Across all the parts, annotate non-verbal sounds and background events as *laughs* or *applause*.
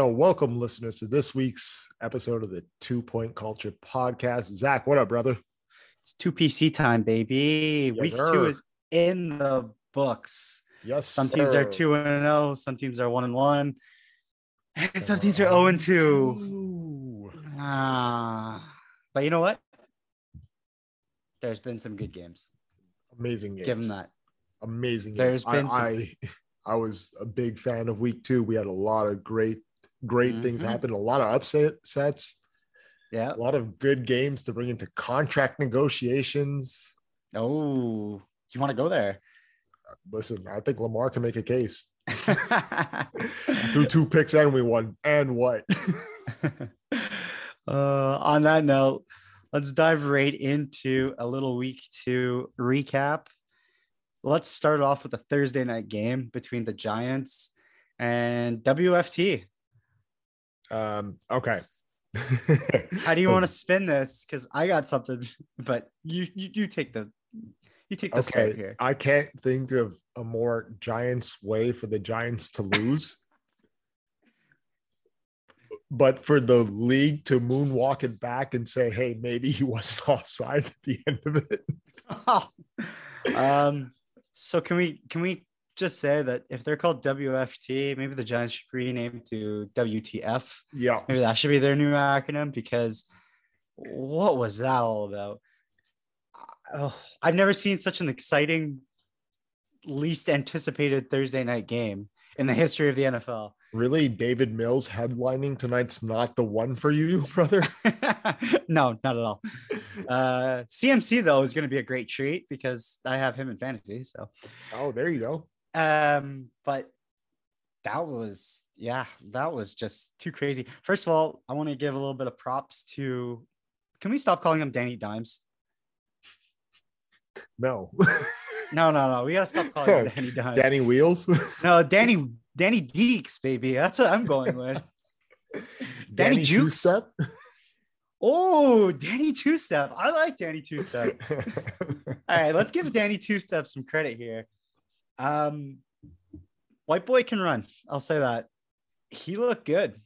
Yo, welcome listeners to this week's episode of the Two Point Culture Podcast. Zach, what up, brother? It's two PC time, baby. Yes, Week sir. two is in the books. Yes, Some teams are two and zero. Some teams are one and one, and some teams are zero and two. Ooh. Ah, but you know what? There's been some good games. Amazing games. Give them that. Amazing. There's games. been some- I, I, I was a big fan of week two. We had a lot of great, great things Mhm. happen. A lot of upset sets. Yeah. A lot of good games to bring into contract negotiations. Oh, you want to go there? Listen, I think Lamar can make a case. *laughs* Through two picks and we won. And what? *laughs* uh, on that note, let's dive right into a little week two recap. Let's start off with a Thursday night game between the Giants and WFT. Um, okay. *laughs* How do you want to spin this? Because I got something, but you you, you take the you take the start Okay, here. I can't think of a more Giants way for the Giants to lose. *laughs* but for the league to moonwalk it back and say, hey, maybe he wasn't *laughs* offside at the end of it. um, so can we can we just say that if they're called WFT, maybe the Giants should rename to WTF? Yeah. Maybe that should be their new acronym because what was that all about? Oh, I've never seen such an exciting, least anticipated Thursday night game in the history of the NFL. Really? Davis Mills headlining tonight's not the one for you, *laughs* brother? *laughs* no, not at all. Uh, CMC though is going to be a great treat because I have him in fantasy. So, Oh, there you go. Um, but that was yeah, that was just too crazy. First of all, I want to give a little bit of props to. Can we stop calling him Danny Dimes? No. *laughs* No, no, no. We gotta stop calling him *laughs* Danny Dimes. Danny Wheels. *laughs* No, Danny Danny Deeks, baby. That's what I'm going with. Danny Jukes? Two-Step? Oh, Danny Two Step. I like Danny Two Step. All right, let's give Danny Two Step some credit here. Um, white boy can run. I'll say that. He looked good.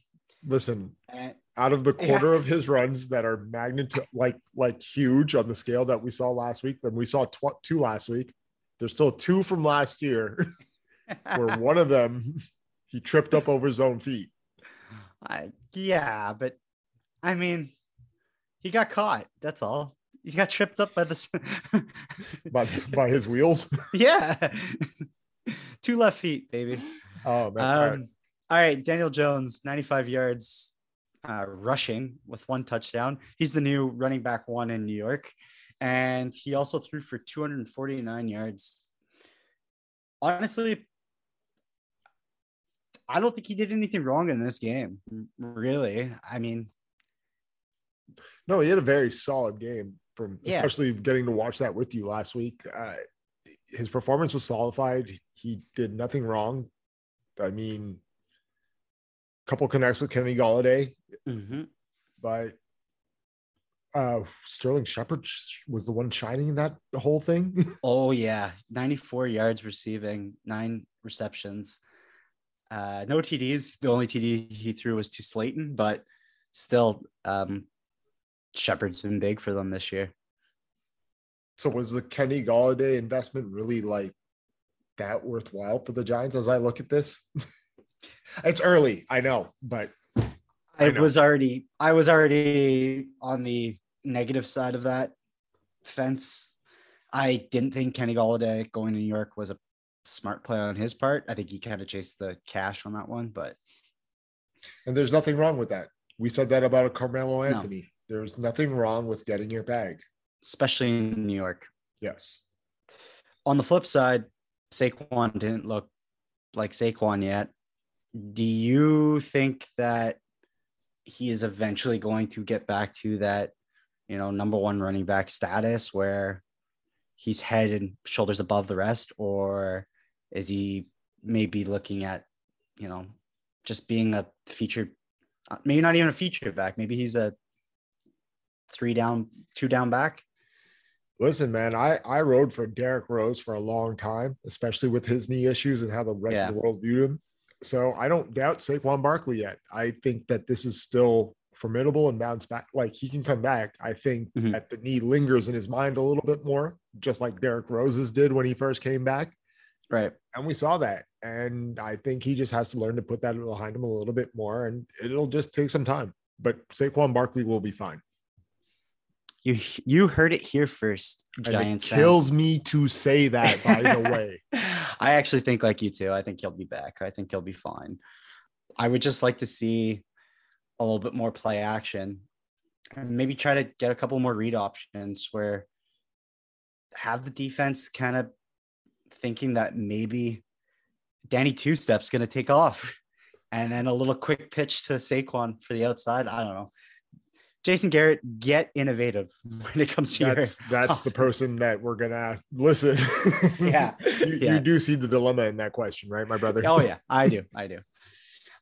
Listen, And out of the Yeah. quarter of his runs that are magnitude like like huge on the scale that we saw last week, then we saw tw- two last week. There's still two from last year *laughs* where one of them he tripped up over his own feet. I, yeah, but I mean, he got caught. That's all. He got tripped up by the. *laughs* by by his wheels. *laughs* yeah, two left feet, baby. Oh man, Um, All right. all right, Daniel Jones, 95 yards uh, rushing with one touchdown. He's the new running back one in New York. And he also threw for 249 yards. Honestly, I don't think he did anything wrong in this game, really. I mean, no, he had a very solid game from Yeah. especially getting to watch that with you last week. Uh, his performance was solidified. He did nothing wrong. I mean, couple connects with Kenny Golladay, mhm. but uh Sterling Shepard was the one shining in that whole thing. *laughs* oh, yeah. 94 yards receiving, nine receptions. Uh, no TDs. The only TD he threw was to Slayton, but still, um, Shepard's been big for them this year. so was the Kenny Golladay investment really like that worthwhile for the Giants as I look at this? *laughs* it's early, I know, but I I know. was already, I was already on the negative side of that fence. I didn't think Kenny Golladay going to New York was a smart play on his part. I think he kind of chased the cash on that one, but and there's nothing wrong with that. We said that about a Carmelo Anthony. There's nothing wrong with getting your bag. especially in New York. Yes. On the flip side, Saquon didn't look like Saquon yet. Do you think that he is eventually going to get back to that, you know, number one running back status where he's head and shoulders above the rest, or is he maybe looking at, you know, just being a featured, maybe not even a featured back, maybe he's a three down, two down back? Listen, man, I I rode for Derrick Rose for a long time, especially with his knee issues and how the rest Yeah. of the world viewed him. So I don't doubt Saquon Barkley yet. I think that this is still formidable and bounce back. Like he can come back. I think Mhm. that the knee lingers in his mind a little bit more, just like Derrick Rose's did when he first came back. Right. And we saw that. And I think he just has to learn to put that behind him a little bit more. And it'll just take some time. But Saquon Barkley will be fine. You you heard it here first, Giants it fans. kills me to say that, by the *laughs* way. I actually think like you too. I think he'll be back. I think he'll be fine. I would just like to see a little bit more play action and maybe try to get a couple more read options where have the defense kind of thinking that maybe Danny two steps going to take off and then a little quick pitch to Saquon for the outside. I don't know. Jason Garrett, get innovative *laughs* when it comes to That's that's the person that we're gonna ask. Listen. *laughs* Yeah. *laughs* you, Yeah. you do see the dilemma in that question, right, my brother? Oh yeah, I do. I do.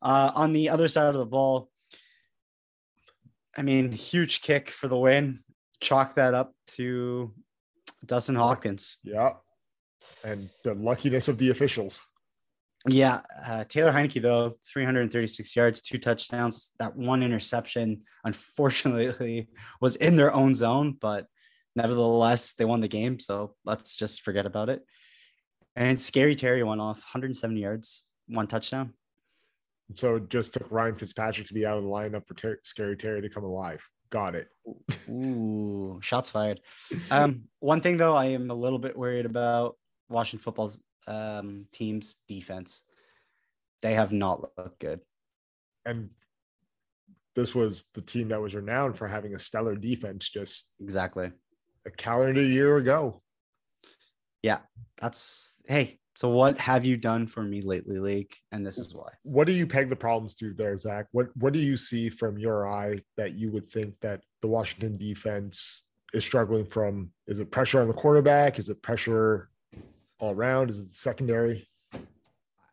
Uh, on the other side of the ball, I mean, huge kick for the win. Chalk that up to Dustin Hopkins. Yeah. And the luckiness of the officials. Yeah, uh, Taylor Heinicke though, 336 yards, two touchdowns. That one interception, unfortunately, *laughs* was in their own zone, but nevertheless, they won the game. So let's just forget about it. And Scary Terry went off 170 yards, one touchdown. So it just took Ryan Fitzpatrick to be out of the lineup for Ter- Scary Terry to come alive. Got it. Ooh, shots fired. Um, one thing though, I am a little bit worried about Washington football's um, team's defense. They have not looked good. And this was the team that was renowned for having a stellar defense just Exactly. a calendar year ago. Yeah, that's hey. So what have you done for me lately, League? And this is why. What do you peg the problems to there, Zach? What what do you see from your eye that you would think that the Washington defense is struggling from? Is it pressure on the quarterback? Is it pressure all around? Is it secondary?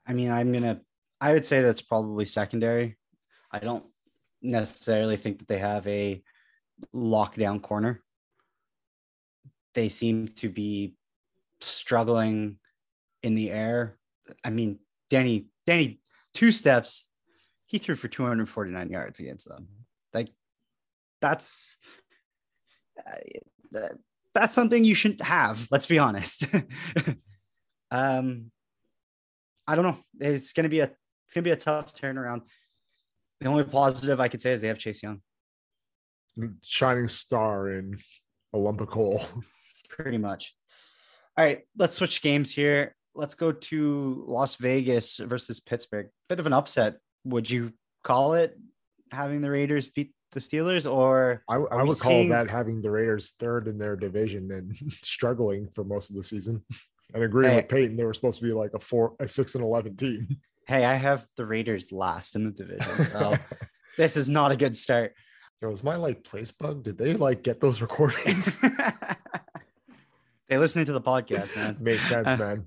I mean, I'm gonna. I would say that's probably secondary. I don't necessarily think that they have a lockdown corner. They seem to be struggling in the air. I mean, Danny, Danny, two steps, he threw for 249 yards against them. Like, that's uh, that's something you shouldn't have. Let's be honest. *laughs* um, I don't know. It's gonna be a it's gonna be a tough turnaround. The only positive I could say is they have Chase Young, Shining star in a lump of coal. pretty much. All right, let's switch games here. Let's go to Las Vegas versus Pittsburgh. Bit of an upset. Would you call it having the Raiders beat the Steelers, or I, I would call seeing- that having the Raiders third in their division and *laughs* struggling for most of the season. And agreeing Hey. with Peyton, they were supposed to be like a four, a six and eleven team. *laughs* hey, I have the Raiders last in the division, so *laughs* this is not a good start. Yo, was my like place bug? Did they like get those recordings? *laughs* they listening to the podcast, man. Makes sense, man.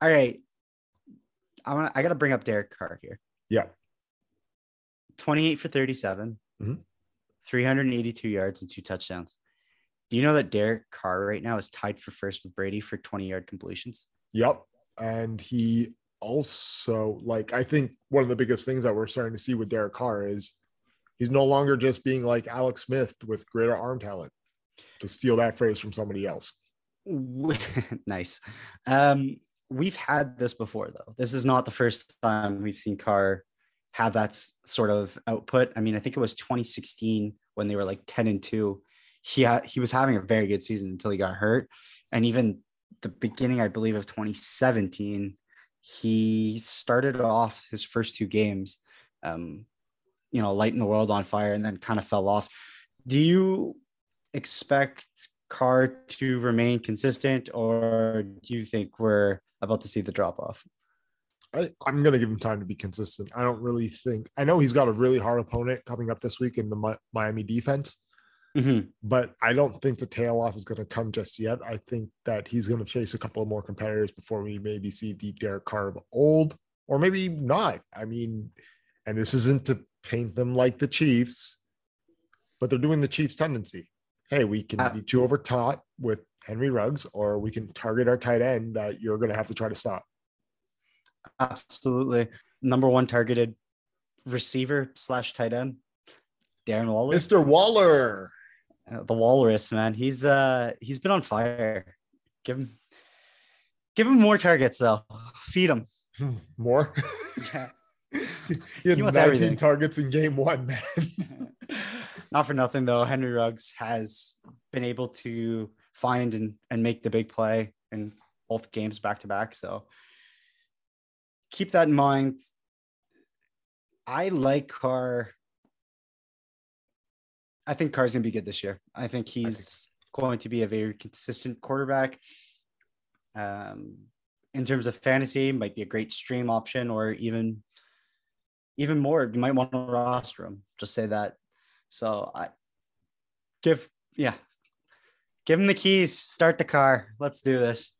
All right. I want I got to bring up Derek Carr here. yeah. 28 for 37, Mhm. 382 yards and two touchdowns. Do you know that Derek Carr right now is tied for first with Brady for 20 yard completions? Yep. And he also like I think one of the biggest things that we're starting to see with Derek Carr is he's no longer just being like Alex Smith with greater arm talent. To steal that phrase from somebody else. *laughs* nice. Um, we've had this before though. This is not the first time we've seen Carr have that sort of output. I mean, I think it was 2016 when they were like 10 and 2. He had, he was having a very good season until he got hurt. And even the beginning, I believe, of 2017, he started off his first two games, um, you know, lighting the world on fire and then kind of fell off. Do you expect Carr to remain consistent, or do you think we're about to see the drop off? I, I'm going to give him time to be consistent. I don't really think, I know he's got a really hard opponent coming up this week in the Mi- Miami defense, Mhm. but I don't think the tail off is going to come just yet. I think that he's going to face a couple of more competitors before we maybe see the Derek Carr of old, or maybe not. I mean, and this isn't to paint them like the Chiefs, but they're doing the Chiefs tendency. Hey, we can Uh, beat you over top with Henry Ruggs, or we can target our tight end that you're going to have to try to stop. Absolutely. Number one targeted receiver slash tight end, Darren Waller. Mr. Waller. The Walrus, man. He's uh he's been on fire. Give him give him more targets though. Feed him. More. *laughs* Yeah. *laughs* he had He 19 everything. targets in game one, man. *laughs* Not for nothing though. Henry Ruggs has been able to find and, and make the big play in both games back to back. So keep that in mind. I like Carr. I think Carr's gonna be good this year. I think he's going to be a very consistent quarterback. Um, in terms of fantasy, might be a great stream option, or even even more. You might want to roster him. Just say that. So I give yeah, give him the keys. Start the car. Let's do this.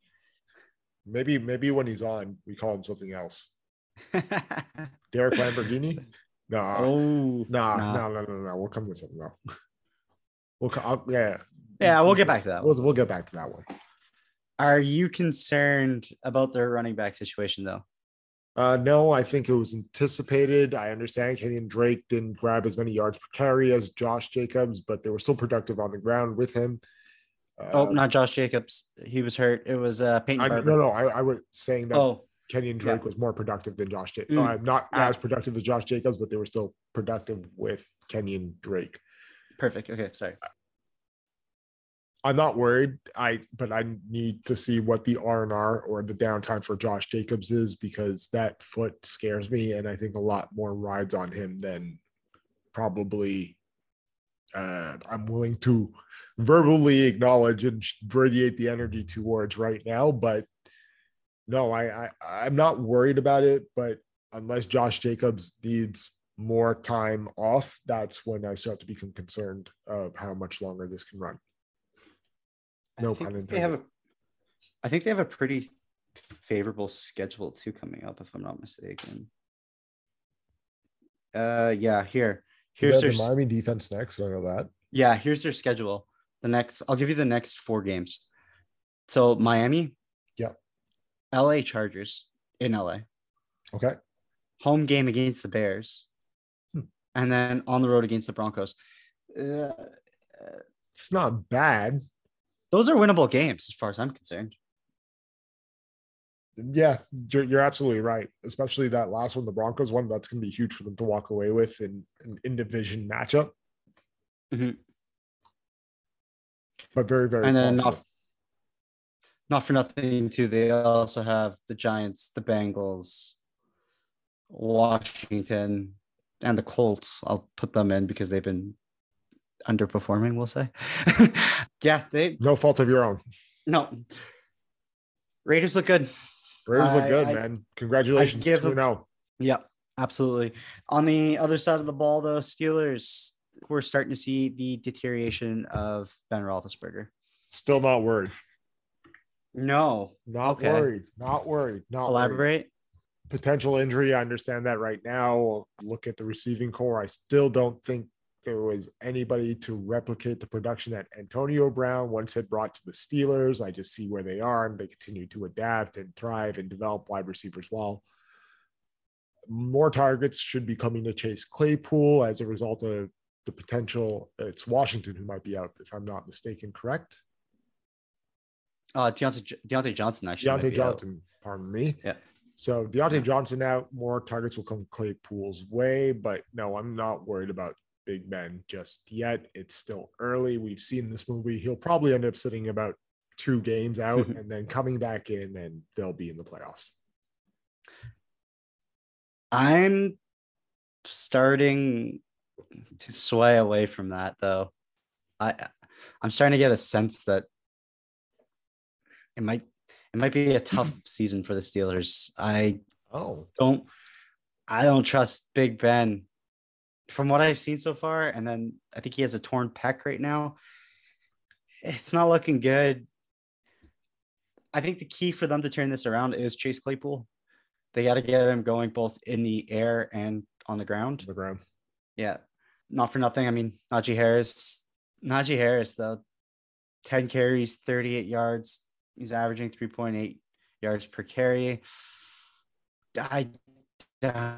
Maybe, maybe when he's on, we call him something else. *laughs* Derek Lamborghini? *laughs* Nah, oh nah, nah. no, no, no, no. We'll come with something else. We'll, co- I'll, yeah, yeah, we'll get back to that. one. we'll, we'll get back to that one. Are you concerned about their running back situation though? Uh, no, I think it was anticipated. I understand Kenyon Drake didn't grab as many yards per carry as Josh Jacobs, but they were still productive on the ground with him. oh, Uh, not Josh Jacobs. He was hurt. It was uh Peyton I, Barber. no, no, I, I was saying that Oh, Kenyon yeah. Drake was more productive than Josh Jacobs. Mm, uh, not yeah. as productive as Josh Jacobs, but they were still productive with Kenyon Drake. perfect. Okay, sorry. I'm not worried. I but I need to see what the R and R or the downtime for Josh Jacobs is because that foot scares me, and I think a lot more rides on him than probably uh, I'm willing to verbally acknowledge and radiate the energy towards right now. But no, I, I I'm not worried about it. But unless Josh Jacobs needs more time off, that's when I start to become concerned of how much longer this can run. No I think pun They have a, intended. I think they have a pretty favorable schedule too coming up, if I'm not mistaken. Uh, yeah. Here, here's their the Miami defense next. I know that. yeah. Here's their schedule. The next, I'll give you the next four games. So Miami. L.A. Chargers in L.A. Okay. Home game against the Bears, Hmm. and then on the road against the Broncos. Uh, It's not bad. those are winnable games as far as I'm concerned. Yeah, you're, you're absolutely right. Especially that last one, the Broncos one. That's going to be huge for them to walk away with in an in division matchup. Mhm. But very, very. and then possible. Not for nothing too they also have the giants the bengals washington and the colts i'll put them in because they've been underperforming we'll say *laughs* yeah they no fault of your own. no raiders look good Raiders look good, I- man. Congratulations. Two them- now. Yep, absolutely. On the other side of the ball, though, Steelers, we're starting to see the deterioration of Ben Roethlisberger. Still not worried. No, Not Okay. worried. Not worried. Not worried. elaborate. potential injury. I understand that right now. Look at the receiving core. I still don't think there was anybody to replicate the production that Antonio Brown once had brought to the Steelers. I just see where they are and they continue to adapt and thrive and develop wide receivers well. More targets should be coming to Chase Claypool as a result of the potential. It's Washington who might be out, if I'm not mistaken, correct? Uh, Diontae, Diontae Johnson actually. Diontae be out. Johnson, pardon me. Yeah. So Diontae Johnson out, more targets will come Claypool's way, but no, I'm not worried about Big Ben just yet. It's still early. We've seen this movie. He'll probably end up sitting about two games out *laughs* and then coming back in, and they'll be in the playoffs. I'm starting to sway away from that though. I I'm starting to get a sense that it might it might be a mm-hmm. tough season for the Steelers. I Oh, don't I don't trust Big Ben from what I've seen so far. And then I think he has a torn pec right now. It's not looking good. I think the key for them to turn this around is Chase Claypool. They got to get him going both in the air and on the ground. the ground. Yeah. Not for nothing. I mean, Najee Harris, Najee Harris, though, 10 carries, 38 yards. He's averaging 3.8 yards per carry. I, uh,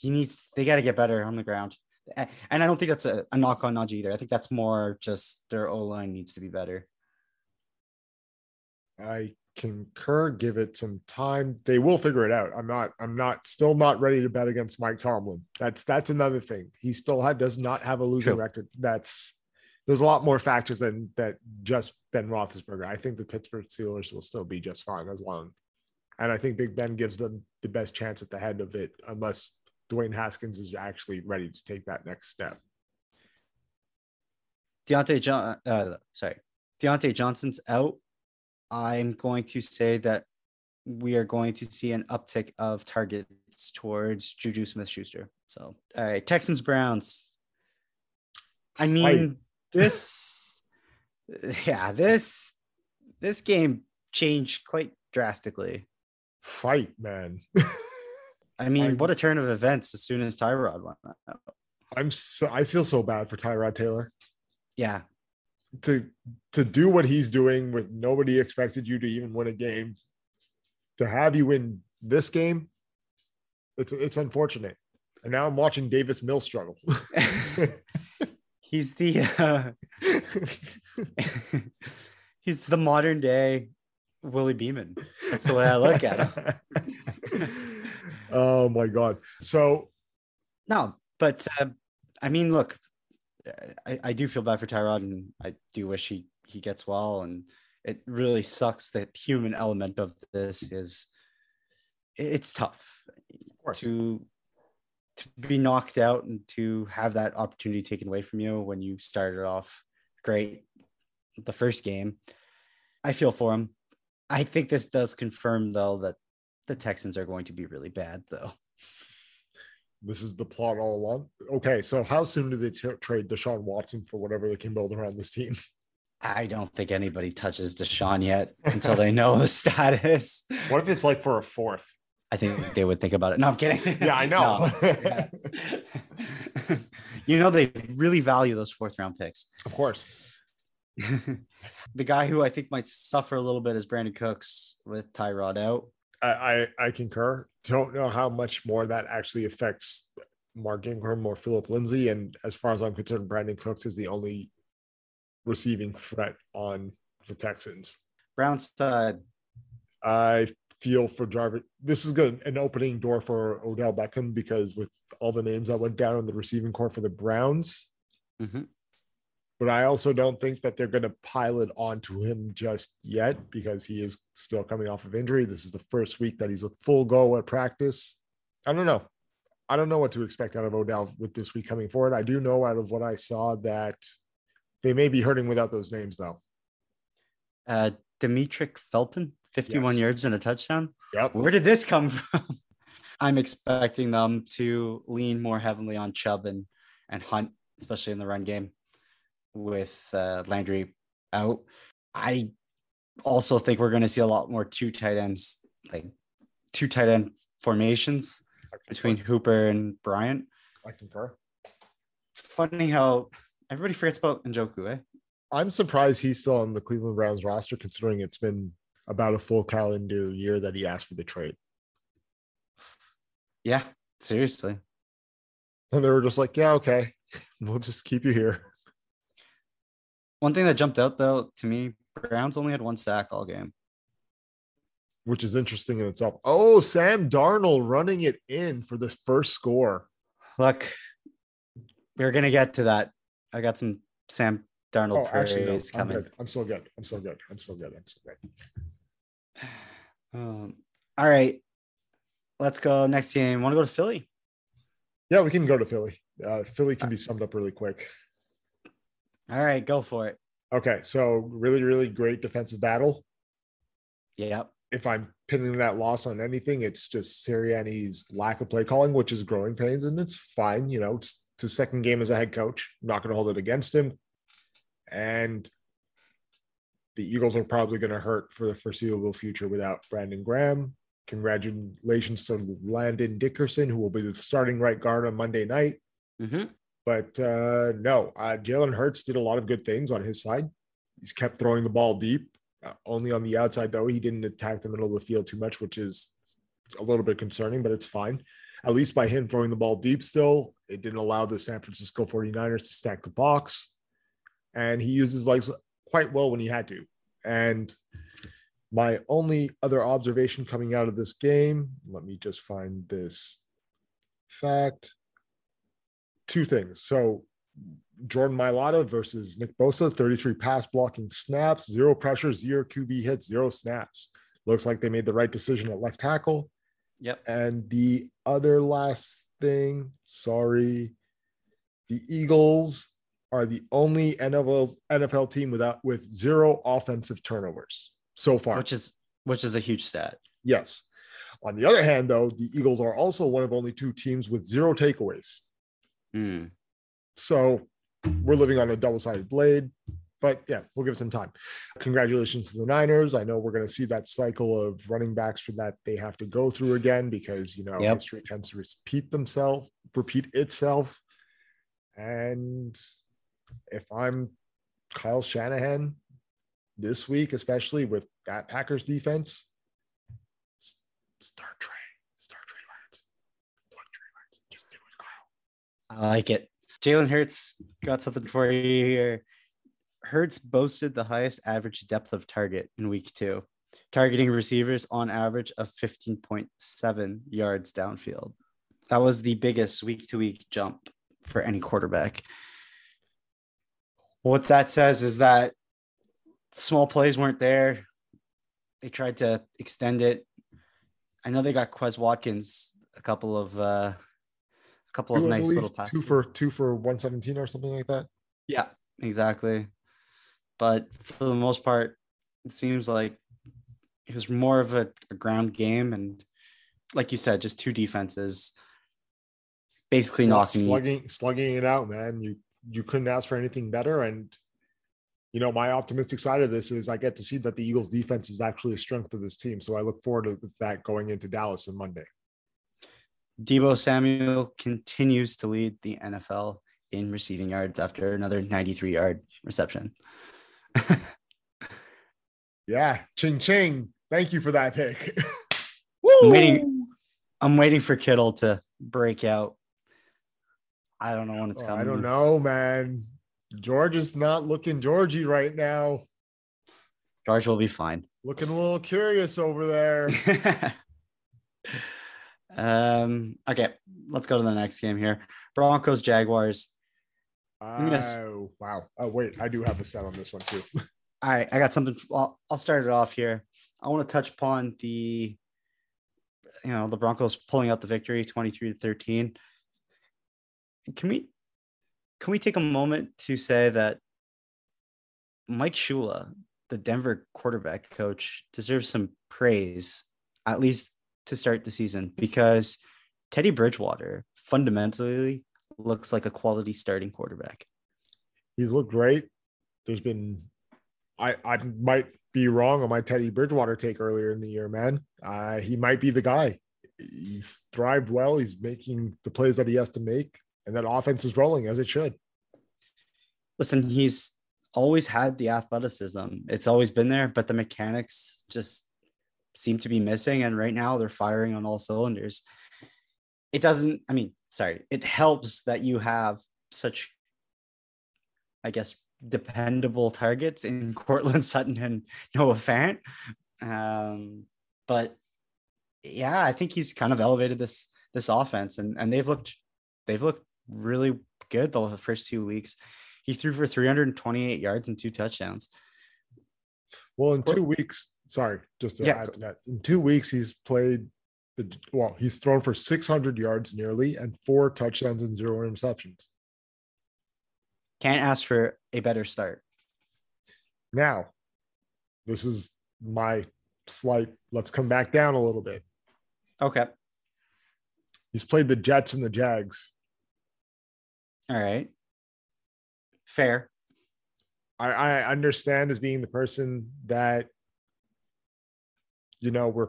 he needs. They got to get better on the ground, and I don't think that's a, a knock on Najee either. I think that's more just their O line needs to be better. I concur. Give it some time. They will figure it out. I'm not. I'm not. Still not ready to bet against Mike Tomlin. That's that's another thing. He still had, does not have a losing True. record. That's there's a lot more factors than that. Just Ben Roethlisberger. I think the Pittsburgh Steelers will still be just fine as long. And I think Big Ben gives them the best chance at the head of it, unless Dwayne Haskins is actually ready to take that next step. Diontae John, uh, sorry, Diontae Johnson's out. I'm going to say that we are going to see an uptick of targets towards Juju Smith Schuster. So, all right, Texans Browns. I mean, this, *laughs* yeah, this, this game changed quite drastically. Fight, man. *laughs* I mean, I'm- what a turn of events as soon as Tyrod went out. I'm so I feel so bad for Tyrod Taylor. Yeah, to to do what he's doing with nobody expected you to even win a game to have you win this game it's it's unfortunate and now i'm watching davis mill struggle *laughs* he's the uh, *laughs* he's the modern day Willie Beamen. That's the way I look at him. *laughs* oh my god so No, but uh, I mean, look, I, I do feel bad for Tyrod, and I do wish he he gets well. And it really sucks that human element of this is it's tough to to be knocked out and to have that opportunity taken away from you when you started off great the first game. I feel for him. I think this does confirm though that the Texans are going to be really bad though. this is the plot all along okay so how soon do they tra- trade deshaun watson for whatever they can build around this team *laughs* I don't think anybody touches Deshaun yet until they know his *laughs* status. what if it's like for a fourth I think they would think about it. No, I'm kidding. *laughs* yeah i know No. Yeah. *laughs* you know, they really value those fourth round picks. of course *laughs* the guy who I think might suffer a little bit is Brandin Cooks with Tyrod out. I, I I concur. Don't know how much more that actually affects Mark Ingram or Philip Lindsay. And as far as I'm concerned, Brandin Cooks is the only receiving threat on the Texans. Brown's side, I feel for Jarvis. This is good an opening door for Odell Beckham because with all the names that went down in the receiving core for the Browns. Mhm. But I also don't think that they're going to pile it onto him just yet because he is still coming off of injury. This is the first week that he's a full go at practice. I don't know. I don't know what to expect out of Odell with this week coming forward. I do know out of what I saw that they may be hurting without those names though. uh, Demetric Felton, 51 Yes. yards and a touchdown. Yep. Where did this come *laughs* from? I'm expecting them to lean more heavily on Chubb and, and Hunt, especially in the run game with uh, Landry out. I also think we're going to see a lot more two tight ends, like two tight end formations between Hooper and Bryant. I concur. Funny how everybody forgets about Njoku, eh? I'm surprised he's still on the Cleveland Browns roster, considering it's been about a full calendar year that he asked for the trade. Yeah, seriously. And they were just like, yeah, okay, we'll just keep you here. One thing that jumped out though to me, Browns only had one sack all game. Which is interesting in itself. Oh, Sam Darnold running it in for the first score. Look, we're gonna get to that. I got some Sam Darnold Oh, actually, no, praise I'm coming. good. I'm so good. I'm so good. I'm so good. I'm so good. *sighs* Um, all right, let's go next game. Want to go to Philly? Yeah, we can go to Philly. Uh, Philly can be summed up really quick. All right, go for it. Okay, so really, really great defensive battle. Yep. If I'm pinning that loss on anything, it's just Sirianni's lack of play calling, which is growing pains, and it's fine. You know, it's his second game as a head coach. I'm not going to hold it against him. And the Eagles are probably going to hurt for the foreseeable future without Brandon Graham. Congratulations to Landon Dickerson, who will be the starting right guard on Monday night. hmm But uh, no, uh, Jalen Hurts did a lot of good things on his side. He's kept throwing the ball deep, uh, only on the outside, though. He didn't attack the middle of the field too much, which is a little bit concerning, but it's fine. At least by him throwing the ball deep still, it didn't allow the San Francisco 49ers to stack the box. And he his legs quite well when he had to. And my only other observation coming out of this game, let me just find this fact. Two things. So Jordan Mailata versus Nick Bosa, 33 pass blocking snaps, zero pressure, zero QB hits, zero snaps. Looks like they made the right decision at left tackle. Yep. And the other last thing, sorry, the Eagles are the only NFL NFL team without with zero offensive turnovers so far. Which is which is a huge stat. Yes. On the other hand, though, the Eagles are also one of only two teams with zero takeaways. Mm. So we're living on a double sided blade. But yeah, we'll give it some time. Congratulations to the Niners. I know we're going to see that cycle of running backs for that they have to go through again because you know Yep. history tends to repeat themselves, repeat itself. And if I'm Kyle Shanahan this week, especially with that Packers defense, start Trey, start Trey Lance, plug Trey Lance, just do it, Kyle. I like it. Jalen Hurts got something for you here. Hurts boasted the highest average depth of target in week two, targeting receivers on average of 15.7 yards downfield. That was the biggest week to week jump for any quarterback. What that says is that small plays weren't there. They tried to extend it. I know they got Quez Watkins a couple of uh, a couple of Two, I nice little passes. two for two for 117 or something like that. Yeah, exactly. But for the most part, it seems like it was more of a, a ground game, and like you said, just two defenses basically Slug- knocking. slugging slugging it out, man. You you couldn't ask for anything better. And you know, my optimistic side of this is I get to see that the Eagles defense is actually a strength of this team. So I look forward to that going into Dallas on Monday. Deebo Samuel continues to lead the NFL in receiving yards after another 93 yard reception. *laughs* Yeah, ching ching. Thank you for that pick. *laughs* I'm waiting- I'm waiting for Kittle to break out. I don't know when it's Oh, coming. I don't know, man. George is not looking Georgie right now. George will be fine. Looking a little curious over there. *laughs* um. Okay, let's go to the next game here. Broncos Jaguars. Oh, wow. Oh, wait. I do have a set on this one too. *laughs* All right, I got something. Well, I'll start it off here. I want to touch upon the, you know, the Broncos pulling out the victory, twenty-three to thirteen. Can we, can we take a moment to say that Mike Shula, the Denver quarterback coach, deserves some praise, at least to start the season, because Teddy Bridgewater fundamentally looks like a quality starting quarterback. He's looked great. There's been, I I might be wrong on my Teddy Bridgewater take earlier in the year, man. Uh, he might be the guy. He's thrived well. He's making the plays that he has to make, and that offense is rolling as it should. listen, he's always had the athleticism. It's always been there, but the mechanics just seem to be missing. And right now they're firing on all cylinders. It doesn't, I mean, sorry, it helps that you have such, I guess, dependable targets in *laughs* Courtland Sutton and Noah Fant. Um, but yeah, I think he's kind of elevated this this offense and and they've looked they've looked really good the first two weeks. He threw for 328 yards and two touchdowns. Well, in two weeks, sorry, just to Yeah. add to that, in two weeks he's played the well, he's thrown for 600 yards nearly and four touchdowns and zero interceptions. Can't ask for a better start. Now, this is my slight. Let's come back down a little bit. Okay. He's played the Jets and the Jags. All right. Fair. I, I understand as being the person that, you know, we're.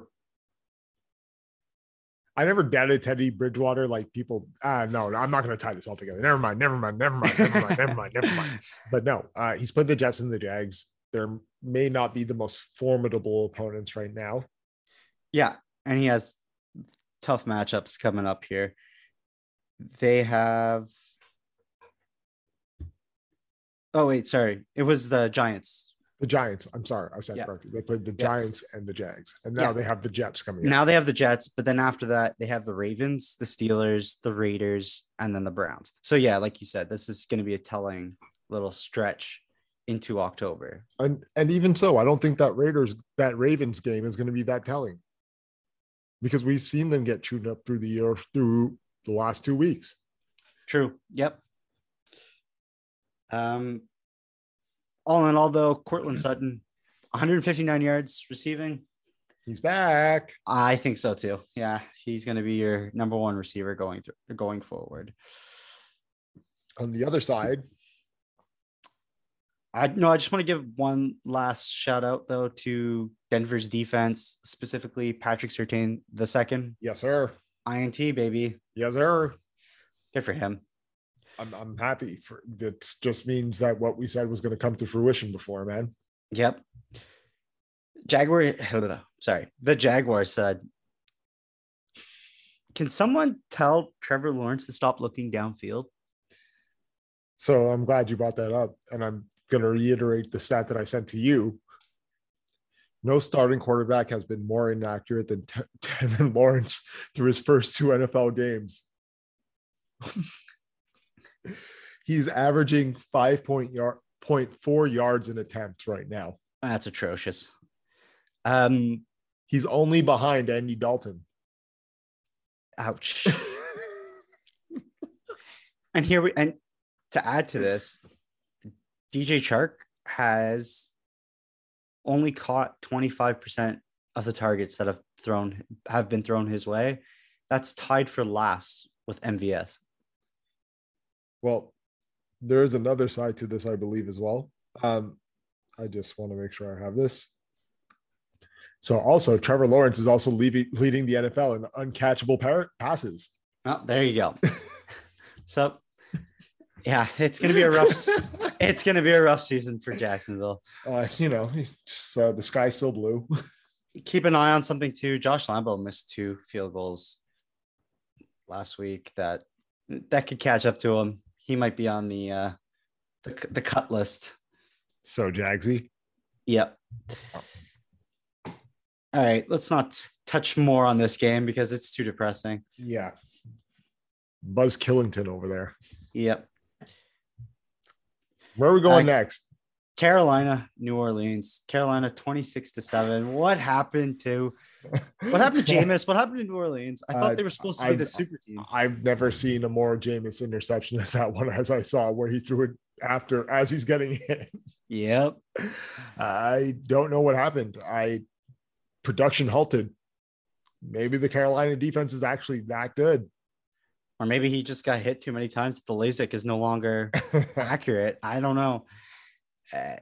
I never doubted Teddy Bridgewater. Like people, ah, no, no, I'm not going to tie this all together. Never mind, never mind, never mind, never mind, never mind, never mind. *laughs* But no, uh, he's played the Jets and the Jags. There may not be the most formidable opponents right now. Yeah. And he has tough matchups coming up here. They have. Oh wait, sorry. It was the Giants. The Giants. I'm sorry, I said Yeah. correctly. They played the Yeah. Giants and the Jags, and now Yeah. they have the Jets coming. in. Now they have the Jets, but then after that, they have the Ravens, the Steelers, the Raiders, and then the Browns. So yeah, like you said, this is going to be a telling little stretch into October. And and even so, I don't think that Raiders that Ravens game is going to be that telling. Because we've seen them get chewed up through the year through the last two weeks. True. Yep. Um, all in all, though, Courtland Sutton, 159 yards receiving. He's back. I think so too. Yeah, he's going to be your number one receiver going through going forward. On the other side, I no, I just want to give one last shout out though to Denver's defense, specifically Patrick Surtain the second yes, sir. INT baby. Yes, sir. Good for him. I'm I'm happy for that. Just means that what we said was going to come to fruition before, man. Yep. Jaguar. *laughs* Sorry, the Jaguar said. Can someone tell Trevor Lawrence to stop looking downfield? So I'm glad you brought that up, and I'm going to reiterate the stat that I sent to you. No starting quarterback has been more inaccurate than, *laughs* than Lawrence through his first two NFL games. *laughs* He's averaging five point yard, point four yards in attempts right now. That's atrocious. Um, He's only behind Andy Dalton. ouch. *laughs* and here we and to add to this, DJ Chark has only caught 25% of the targets that have thrown have been thrown his way. That's tied for last with MVS. Well, there is another side to this, I believe, as well. Um, I just want to make sure I have this. So, also, Trevor Lawrence is also leaving, leading the NFL in uncatchable par- passes. Oh, there you go. *laughs* so yeah, it's gonna be a rough *laughs* it's gonna be a rough season for Jacksonville. uh, you know, uh, the sky's still blue. *laughs* keep an eye on something too. Josh Lambo missed two field goals last week that that could catch up to him. He might be on the uh the, the cut list. So, Jagsy, Yep. All right, let's not touch more on this game because it's too depressing. yeah, Buzz Killington over there. Yep. Where are we going Uh, next? Carolina, New Orleans. Carolina 26 to 7. What happened to what happened to *laughs* Jameis? What happened to New Orleans? I thought Uh, they were supposed to be I- the super team. I've never seen a more Jameis interception as that one as I saw where he threw it after as he's getting *laughs* hit. Yep. I don't know what happened. I production halted. Maybe the Carolina defense is actually that good. Or maybe he just got hit too many times. The LASIK is no longer *laughs* accurate. I don't know. Uh,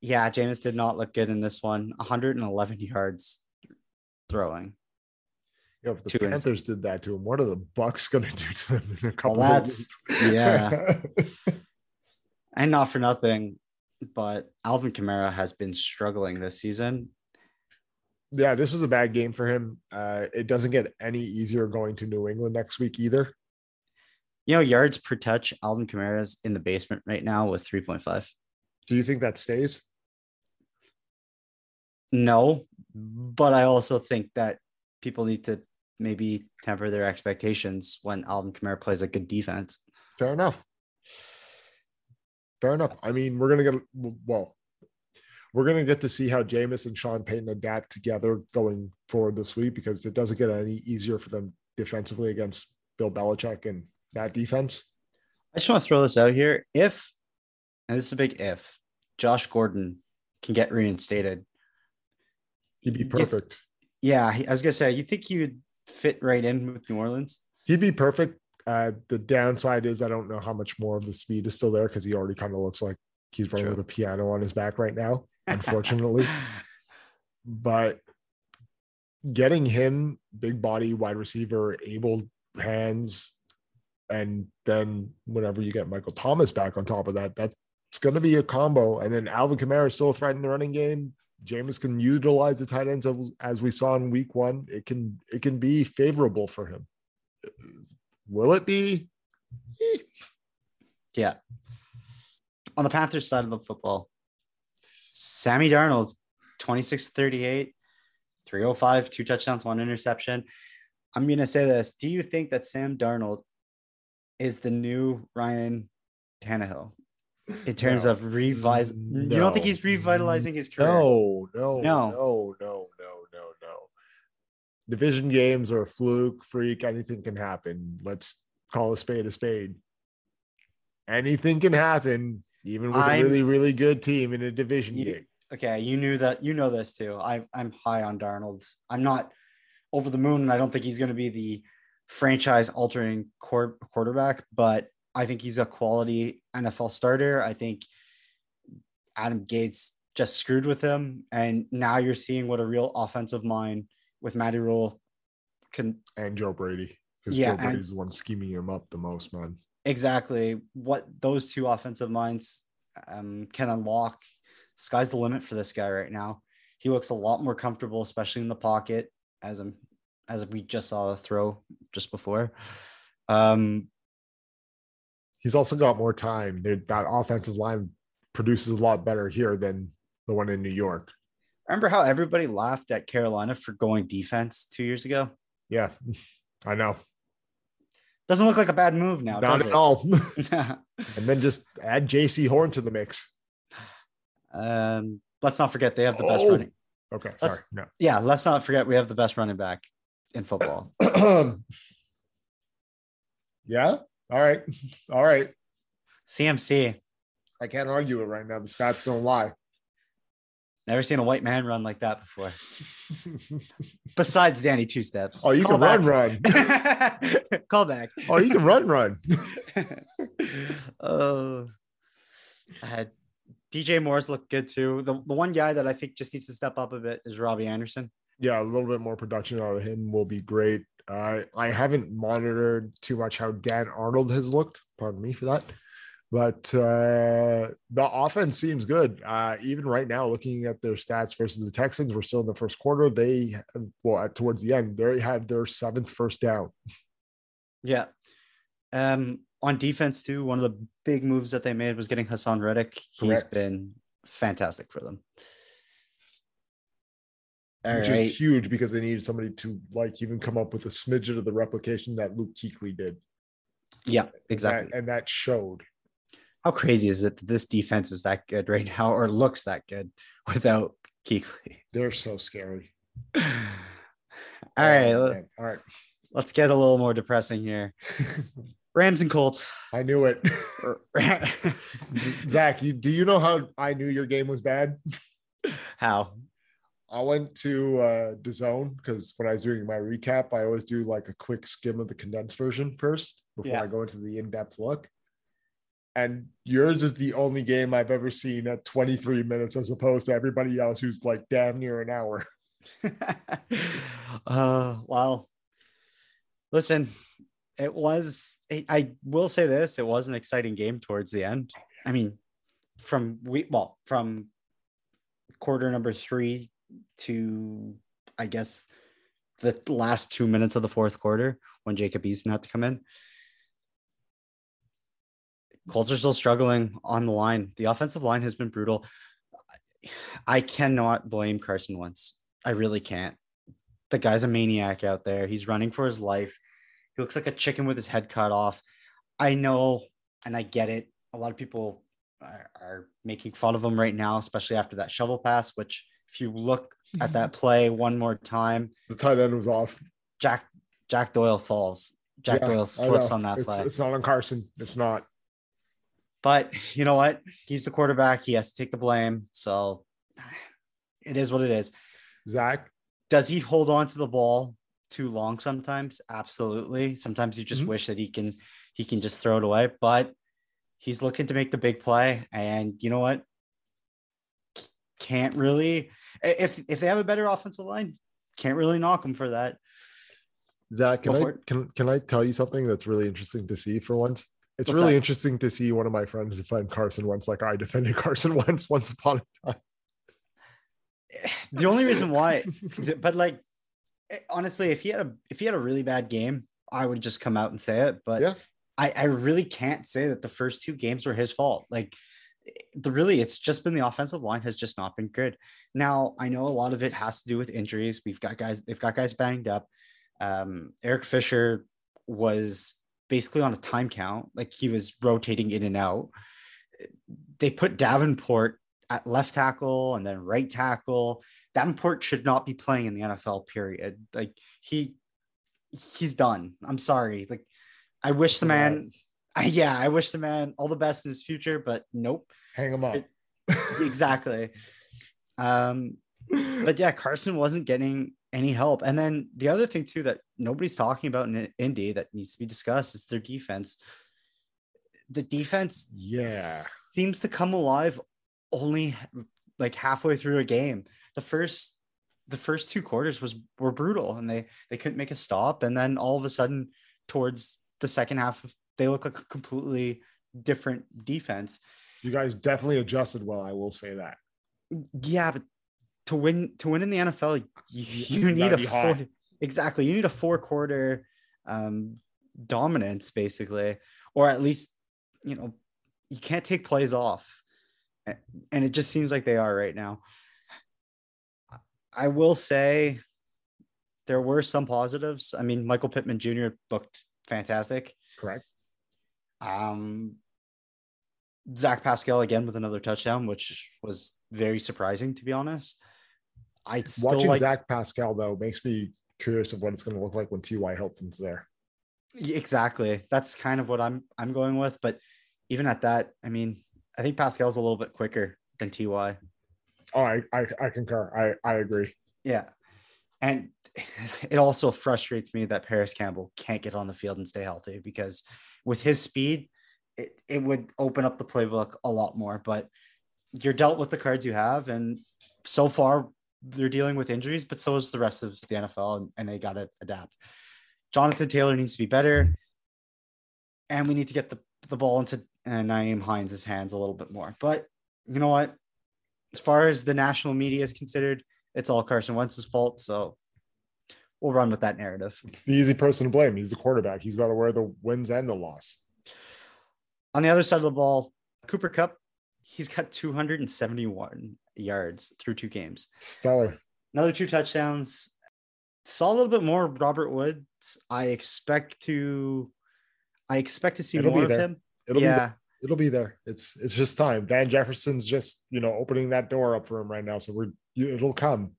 yeah, Jameis did not look good in this one. 111 yards throwing. Yeah, if the Two inches. Panthers did that to him, what are the Bucks going to do to them in a couple? Well, of that's yeah. *laughs* and not for nothing, but Alvin Kamara has been struggling this season. yeah. This was a bad game for him. Uh, it doesn't get any easier going to New England next week either. You know, yards per touch, Alvin Kamara's in the basement right now with 3.5. Do you think that stays? No, but I also think that people need to maybe temper their expectations when Alvin Kamara plays a good defense. Fair enough. Fair enough. I mean, we're gonna get well. We're gonna get to see how Jameis and Sean Payton adapt together going forward this week because it doesn't get any easier for them defensively against Bill Belichick and that defense. I just want to throw this out here. If, and this is a big if, Josh Gordon can get reinstated. He'd be perfect. Yeah, I was gonna say, you think he would fit right in with New Orleans? He'd be perfect. Uh, the downside is I don't know how much more of the speed is still there because he already kind of looks like he's running True. with a piano on his back right now, *laughs* unfortunately. but getting him big body wide receiver, able hands, and then whenever you get Michael Thomas back on top of that, that's going to be a combo. And then Alvin Kamara is still a threat in the running game. Jameis can utilize the tight ends as we saw in week one, it can it can be favorable for him. Will it be? Yeah. On the Panthers side of the football, Sammy Darnold, 26 38, 305, two touchdowns, one interception. I'm going to say this. Do you think that Sam Darnold is the new Ryan Tannehill in terms No. of revise? You don't think he's revitalizing his career? No, no, No. no, no, no, no, no. Division games are a fluke, freak. Anything can happen. Let's call a spade a spade. Anything can happen, even with I'm- a really, really good team in a division You- game. Okay, you knew that. You know this too. I, I'm high on Darnold. I'm not over the moon, and I don't think he's going to be the franchise altering quarterback, but I think he's a quality NFL starter. I think Adam Gase just screwed with him, and now you're seeing what a real offensive mind with Matty Rhule can And Joe Brady. Because Yeah, Joe and- Brady's the one scheming him up the most, man. exactly what those two offensive minds um, can unlock. Sky's the limit for this guy right now. He looks a lot more comfortable, especially in the pocket, as I'm as we just saw the throw just before. Um, He's also got more time. There- That offensive line produces a lot better here than the one in New York. remember how everybody laughed at Carolina for going defense two years ago? Yeah, *laughs* I know. Doesn't look like a bad move now, Not at all. *laughs* *laughs* and then just add Jaycee Horn to the mix. um, let's not forget they have the best Oh. running. Okay, Let's- sorry. No. Yeah, let's not forget we have the best running back in football. *coughs* yeah. All right. *laughs* All right. CMC. I can't argue it right now. The stats don't lie. Never seen a white man run like that before. *laughs* Besides Danny Two Steps. oh, you Call can run, back. run. *laughs* Call back. Oh, you can run, run. oh, I had DJ Morris looked good too. The, the one guy that I think just needs to step up a bit is Robbie Anderson. Yeah, a little bit more production out of him will be great. Uh, I haven't monitored too much how Dan Arnold has looked. Pardon me for that. But uh, the offense seems good. Uh, even right now, looking at their stats versus the Texans, we're still in the first quarter. They, well, towards the end, they had their seventh first down. Yeah. Um, on defense too, one of the big moves that they made was getting Haason Reddick. He's Correct. been fantastic for them. All which right. is huge because they needed somebody to like even come up with a smidgen of the replication that Luke Kuechly did. Yeah, And that- exactly. and that showed. How crazy is it that this defense is that good right now or looks that good *laughs* without Kuechly? They're so scary. *sighs* All oh, right, Oh, man. All right. let's get a little more depressing here. *laughs* Rams and Colts. I knew it. *laughs* Zach, you, do you know how I knew your game was bad? How? I went to uh the zone because when I was doing my recap, I always do like a quick skim of the condensed version first before Yeah. I go into the in-depth look. And yours is the only game I've ever seen at 23 minutes as opposed to everybody else who's like damn near an hour. *laughs* uh, well, listen, it was, I- I will say this, it was an exciting game towards the end. I mean, from we, well, from quarter number three to, I guess, the last two minutes of the fourth quarter when Jacob Eason had to come in. Colts are still struggling on the line. The offensive line has been brutal. I cannot blame Carson Wentz. I really can't. The guy's a maniac out there. He's running for his life. He looks like a chicken with his head cut off. I know and I get it. A lot of people are, are making fun of him right now, especially after that shovel pass, which, if you look at that *laughs* play one more time, The tight end was off. Jack Jack Doyle falls. Jack Yeah, Doyle slips on that it's, play. It's not on Carson. It's not. But you know what? He's the quarterback. He has to take the blame. So it is what it is. Zach, Does he hold on to the ball too long sometimes? Absolutely. Sometimes you just Mhm. wish that he can he can just throw it away, but he's looking to make the big play. And you know what? Can't really if if they have a better offensive line, can't really knock them for that. Zach, can Go I can can I tell you something that's really interesting to see for once? It's What's really that? interesting to see one of my friends defend Carson Wentz like I defended *laughs* Carson Wentz once upon a time. the only reason why, *laughs* but like eh, honestly, if he had a if he had a really bad game, I would just come out and say it. But Yeah. I, I really can't say that the first two games were his fault. Like the really, it's just been the offensive line has just not been good. Now I know a lot of it has to do with injuries. We've got guys, they've got guys banged up. Um, Eric Fisher was basically on a time count, like he was rotating in and out. They put Davenport at left tackle and then right tackle. Davenport should not be playing in the NFL, period. Like he he's done. I'm sorry. Like I wish the man I, yeah, I wish the man all the best in his future, but nope. Hang him up. It- exactly. Um, but yeah, Carson wasn't getting any help. And then the other thing too that nobody's talking about in Indy that needs to be discussed is their defense. The defense yeah. seems to come alive only like halfway through a game. The first the first two quarters was were brutal and they they couldn't make a stop and then all of a sudden towards the second half they look like a completely different defense. You guys definitely adjusted well. I will say that. Yeah, but to win to win in the NFL, you, you You need a four, exactly. You need a four quarter um, dominance, basically, or at least you know you can't take plays off, and it just seems like they are right now. I will say there were some positives. I mean, Michael Pittman Jr. looked fantastic. Correct. Um, Zach Pascal again with another touchdown, which was very surprising to be honest. I Watching like Zach Pascal though makes me curious of what it's going to look like when T.Y. Hilton's there. exactly. That's kind of what I'm I'm going with. But even at that, I mean, I think Pascal's a little bit quicker than Ty. Oh, I, I, I concur. I, I agree. Yeah, and *laughs* it also frustrates me that Parris Campbell can't get on the field and stay healthy because with his speed, it, it would open up the playbook a lot more. But you're dealt with the cards you have, and so far they're dealing with injuries, but so is the rest of the NFL, and, and they got to adapt. Jonathan Taylor needs to be better, and we need to get the, the ball into uh, Nyheim Hines' hands a little bit more. But you know what? As far as the national media is considered, it's all Carson Wentz's fault. So we'll run with that narrative. It's the easy person to blame. He's the quarterback. He's got to wear the wins and the loss. On the other side of the ball, Cooper Kupp, he's got 271 yards through two games. Stellar. Another two touchdowns. Saw a little bit more Robert Woods. I expect to I expect to see It'll be more of him. It'll be yeah. there. it'll be there. It's it's just time. Van Jefferson's just you know opening that door up for him right now. So we're it'll come.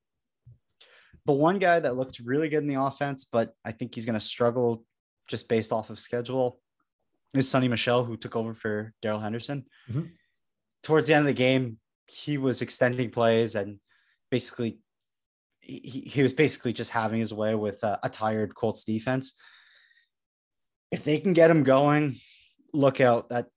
The one guy that looked really good in the offense, but I think he's going to struggle just based off of schedule is Sony Michel, who took over for Darrell Henderson. Mhm. Towards the end of the game, he was extending plays and basically he, he was basically just having his way with a, a tired Colts defense. If they can get him going, look out. That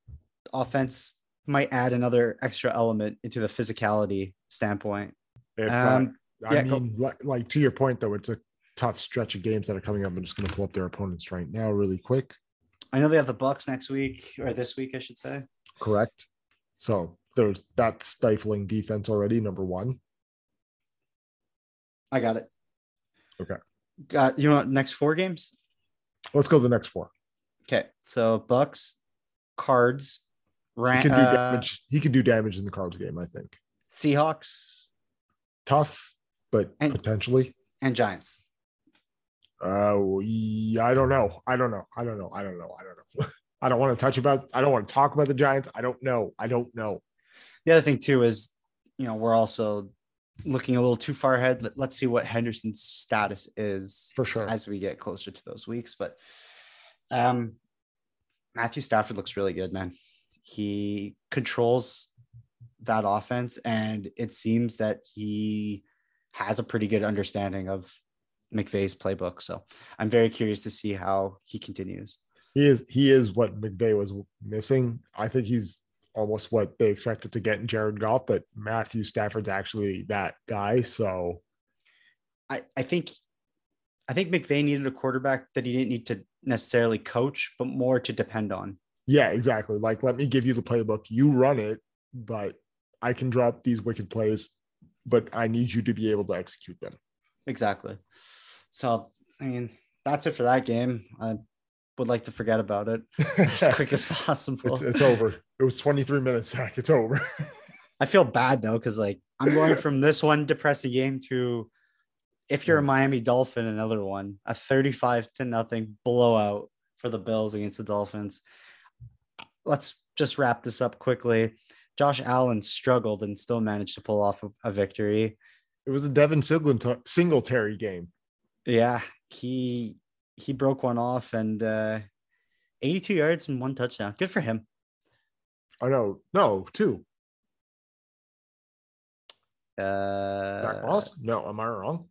offense might add another extra element into the physicality standpoint. If, Um, I yeah, go- mean, like, like to your point though, it's a tough stretch of games that are coming up. I'm just going to pull up their opponents right now, really quick. I know they have the Bucks next week or this week, I should say. Correct. So there's that stifling defense already. Number one. I got it. Okay. Got you know what, next four games? Let's go to the next four. Okay. So Bucks, Cards, He can do uh, damage. He can do damage in the Cards game. I think Seahawks, tough, but And- potentially. and Giants. Uh, yeah, I don't know. I don't know. I don't know. I don't know. I don't know. *laughs* I don't want to touch about. I don't want to talk about the Giants. I don't know. I don't know. The other thing too is, you know, we're also looking a little too far ahead. Let, let's see what Henderson's status is For sure. as we get closer to those weeks. But um Matthew Stafford looks really good, man. He controls that offense, and it seems that he has a pretty good understanding of McVay's playbook. So I'm very curious to see how he continues. He is. He is what McVay was missing. I think he's almost what they expected to get in Jared Goff, but Matthew Stafford's actually that guy. So I, I think I think McVay needed a quarterback that he didn't need to necessarily coach, but more to depend on. yeah, exactly. Like, let me give you the playbook. You run it, but I can drop these wicked plays but I need you to be able to execute them. Exactly. So, I mean, that's it for that game. I would like to forget about it *laughs* as quick as possible. It's, it's over. It was 23 minutes, Zach. It's over. *laughs* I feel bad though, because like I'm going from this one depressing game to if you're a Miami Dolphin, another one, a 35 to nothing blowout for the Bills against the Dolphins. Let's just wrap this up quickly. Josh Allen struggled and still managed to pull off a, a victory. It was a Devin Singletary game. Yeah, he he broke one off and uh 82 yards and one touchdown. Good for him. I know. No, two. Uh, Zach Moss? No, am I wrong?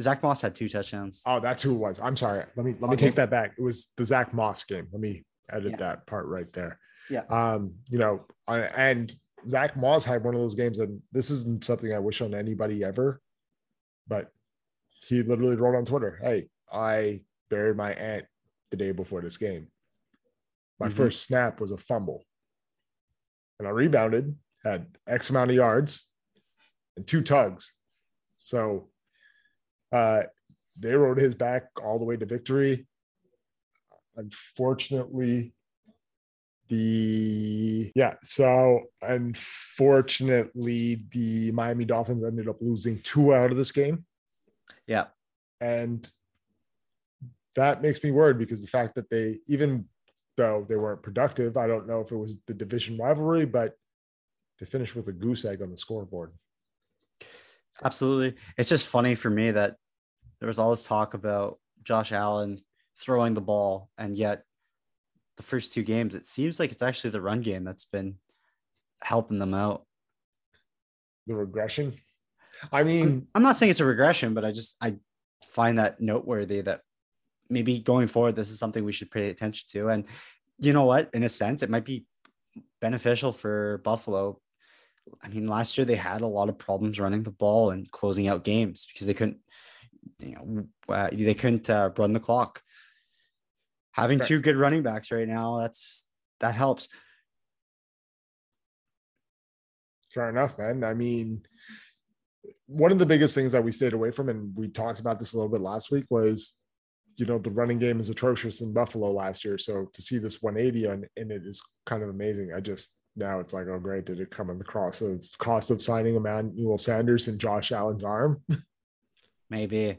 Zach Moss had two touchdowns. Oh, that's who it was. I'm sorry. Let me let me Okay. take that back. It was the Zach Moss game. Let me edit Yeah. that part right there. Yeah. Um, you know, and Zach Moss had one of those games, and this isn't something I wish on anybody ever, but he literally wrote on Twitter, Hey, I buried my aunt the day before this game. My Mhm. first snap was a fumble. And I rebounded, had X amount of yards and two tugs. So uh they rode his back all the way to victory. Unfortunately, the yeah, so unfortunately, the Miami Dolphins ended up losing two out of this game. Yeah. And that makes me worried because the fact that they, even though they weren't productive, I don't know if it was the division rivalry, but they finished with a goose egg on the scoreboard. Absolutely. It's just funny for me that there was all this talk about Josh Allen throwing the ball, and yet the first two games, it seems like it's actually the run game that's been helping them out. The regression. I mean, I'm not saying it's a regression, but I just I find that noteworthy that maybe going forward this is something we should pay attention to. And you know what? In a sense, it might be beneficial for Buffalo. I mean, last year they had a lot of problems running the ball and closing out games because they couldn't, you know, uh, they couldn't uh, run the clock. Having two good running backs right now, that's that helps. Fair enough, man. I mean, one of the biggest things that we stayed away from, and we talked about this a little bit last week, was you know the running game is atrocious in Buffalo last year. So to see this 180 and, and it is kind of amazing. I just now it's like, oh great, did it come at the cost of cost of signing Emmanuel Sanders and Josh Allen's arm? *laughs* Maybe.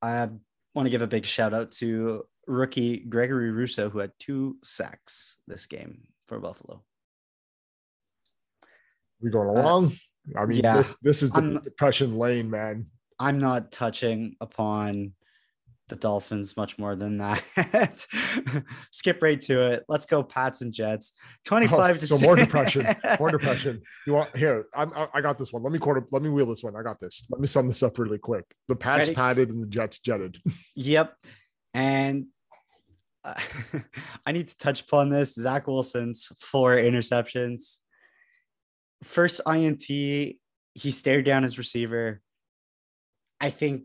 I want to give a big shout out to rookie Gregory Rousseau, who had two sacks this game for Buffalo. We going along? I mean, yeah. this, this is the I'm- depression lane, man. I'm not touching upon the Dolphins much more than that. *laughs* Skip right to it. Let's go Pats and Jets. 25 Oh, to so more depression, more *laughs* depression. You want here? I'm, I got this one. Let me quarter. Let me wheel this one. I got this. Let me sum this up really quick. The Pats Ready? padded and the Jets jetted. *laughs* Yep. And uh, *laughs* I need to touch upon this. Zach Wilson's four interceptions. First INT, he stared down his receiver. I think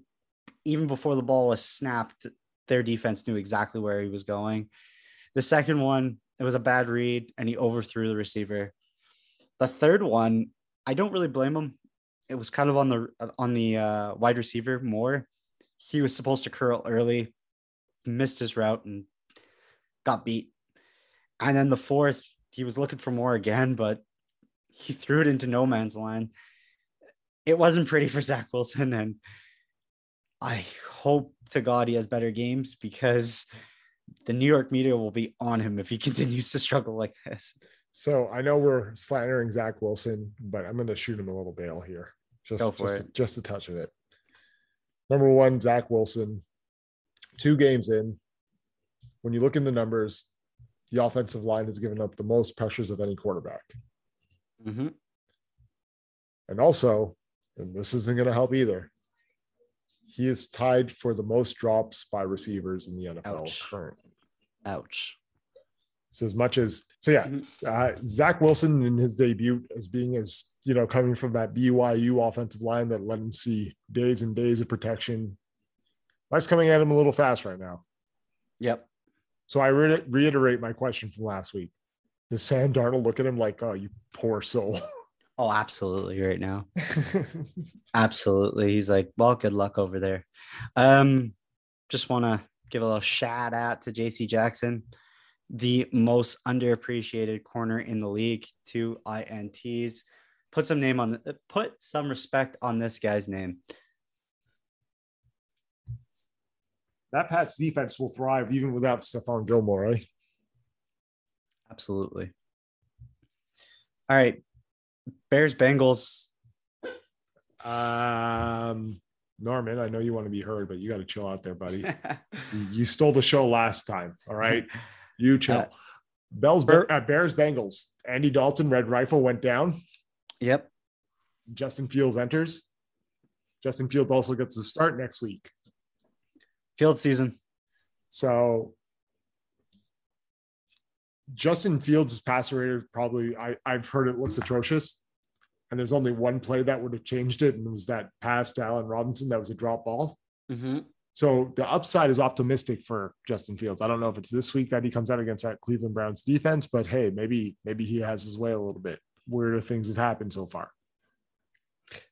even before the ball was snapped, their defense knew exactly where he was going. The second one, it was a bad read and he overthrew the receiver. The third one, I don't really blame him. It was kind of on the on the uh, wide receiver more. He was supposed to curl early, missed his route and got beat. And then the fourth, he was looking for more again, but he threw it into no man's land. It wasn't pretty for *laughs* Zach Wilson, and I hope to God he has better games because the New York media will be on him if he *laughs* continues to struggle like this. So I know we're slandering Zach Wilson, but I'm going to shoot him a little bail here. Just, just, it. just a touch of it. Number one, Zach Wilson, two games in. When you look in the numbers, the offensive line has given up the most pressures of any quarterback. Mhm. And also, and this isn't going to help either, he is tied for the most drops by receivers in the NFL Ouch. currently. Ouch. So as much as so, yeah, Mhm. uh, Zach Wilson in his debut as being as you know coming from that BYU offensive line that let him see days and days of protection. That's coming at him a little fast right now. Yep. So I re- reiterate my question from last week. Does Sam Darnold look at him like, "Oh, you poor soul"? Oh, absolutely right now. *laughs* Absolutely. He's like, well, good luck over there. Um, just want to give a little shout out to JC Jackson, the most underappreciated corner in the league, two INTs. Put some name on put some respect on this guy's name. That Pats defense will thrive even without Stephon Gilmore, right? Absolutely. All right. Bears Bengals. Um, Norman, I know you want to be heard, but you got to chill out there, buddy. *laughs* you, you stole the show last time. All right. You chill. Uh, Bells, uh, Bears, Bengals. Andy Dalton, Red Rifle went down. Yep. Justin Fields enters. Justin Fields also gets to start next week. Field season. So Justin Fields' passer rater probably I, I've heard it looks atrocious. And there's only one play that would have changed it, and it was that pass to Allen Robinson that was a drop ball. Mm-hmm. So the upside is optimistic for Justin Fields. I don't know if it's this week that he comes out against that Cleveland Browns defense, but hey, maybe maybe he has his way a little bit. Weirder things have happened so far.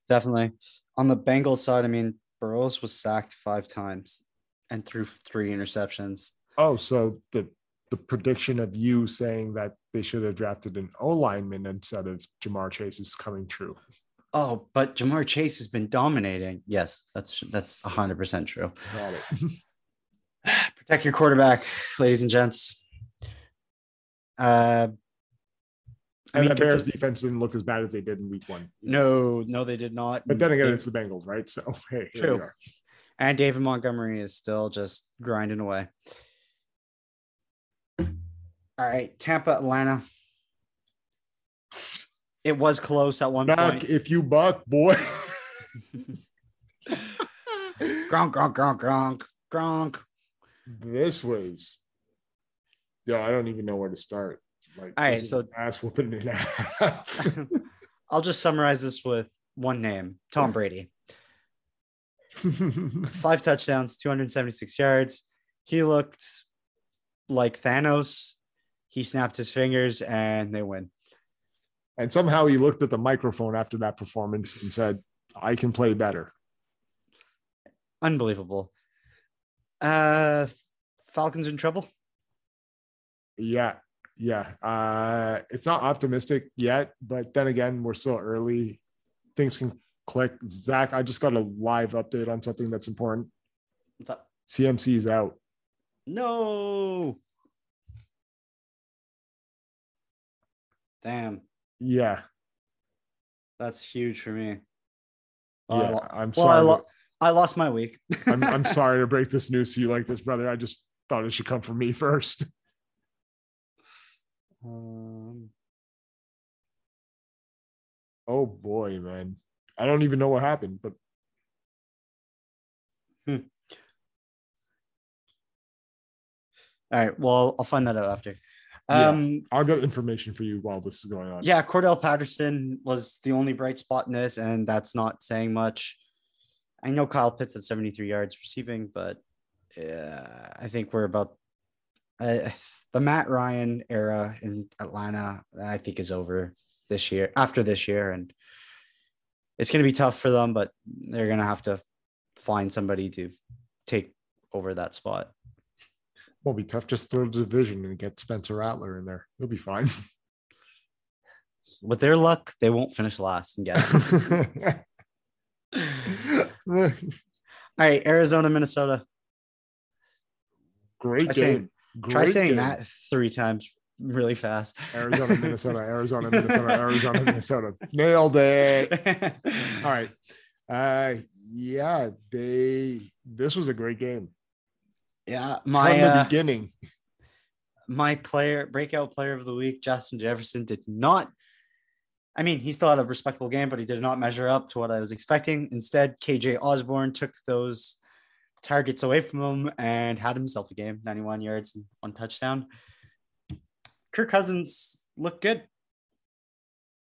Definitely. On the Bengals side, I mean, Burrows was sacked five times and threw three interceptions. Oh, so the the prediction of you saying that they should have drafted an O lineman instead of Ja'Marr Chase is coming true. Oh, but Ja'Marr Chase has been dominating. Yes, that's that's hundred percent true. Got it. *sighs* Protect your quarterback, ladies and gents. Uh, I mean, the Bears defense didn't look as bad as they did in week one. No, no, they did not. But then again, it's the Bengals, right? So hey, true. And David Montgomery is still just grinding away. All right, Tampa, Atlanta. It was close at one Knock point. if you buck, boy. *laughs* gronk, gronk, gronk, gronk, gronk. This was, yo, I don't even know where to start. Like, all right, so ass whooping it *laughs* half. I'll just summarize this with one name: Tom Brady. *laughs* Five touchdowns, 276 yards. He looked like Thanos. He snapped his fingers and they win. And somehow he looked at the microphone after that performance and said, I can play better. Unbelievable. Uh Falcons in trouble? Yeah. Yeah. Uh it's not optimistic yet, but then again, we're still early. Things can click. Zach, I just got a live update on something that's important. What's up? CMC is out. No. Damn. Yeah. That's huge for me. Yeah, lo- I'm well, sorry. I, lo- I lost my week. *laughs* I'm, I'm *laughs* sorry to break this news to you like this, brother. I just thought it should come from me *laughs* first. Um, Oh boy, man. I don't even know what happened, but all right. Well, I'll find that out after. Yeah. Um, I'll get information for you while this is going on. yeah, Cordarrelle Patterson was the only bright spot in this, and that's not saying much. I know Kyle Pitts at 73 yards receiving, but uh, I think we're about uh, the Matt Ryan era in Atlanta. I think is over this year. After this year, and it's going to be tough for them, but they're going to have to find somebody to take over that spot. Won't be tough. Just throw the division and get Spencer Rattler in there. He'll be fine. With their luck, they won't finish last and get. *laughs* All right, Arizona, Minnesota. Great Try game. saying- Great Try saying game. that three times really fast. Arizona, *laughs* Minnesota, Arizona, Minnesota, Arizona, Minnesota. Nailed it. *laughs* All right. Uh yeah, they this was a great game. Yeah, From my the uh, beginning. my player breakout player of the week, Justin Jefferson, did not. I mean, he still had a respectable game, but he did not measure up to what I was expecting. Instead, KJ Osborn took those targets away from him and had himself a game 91 yards and one touchdown. Kirk Cousins looked good.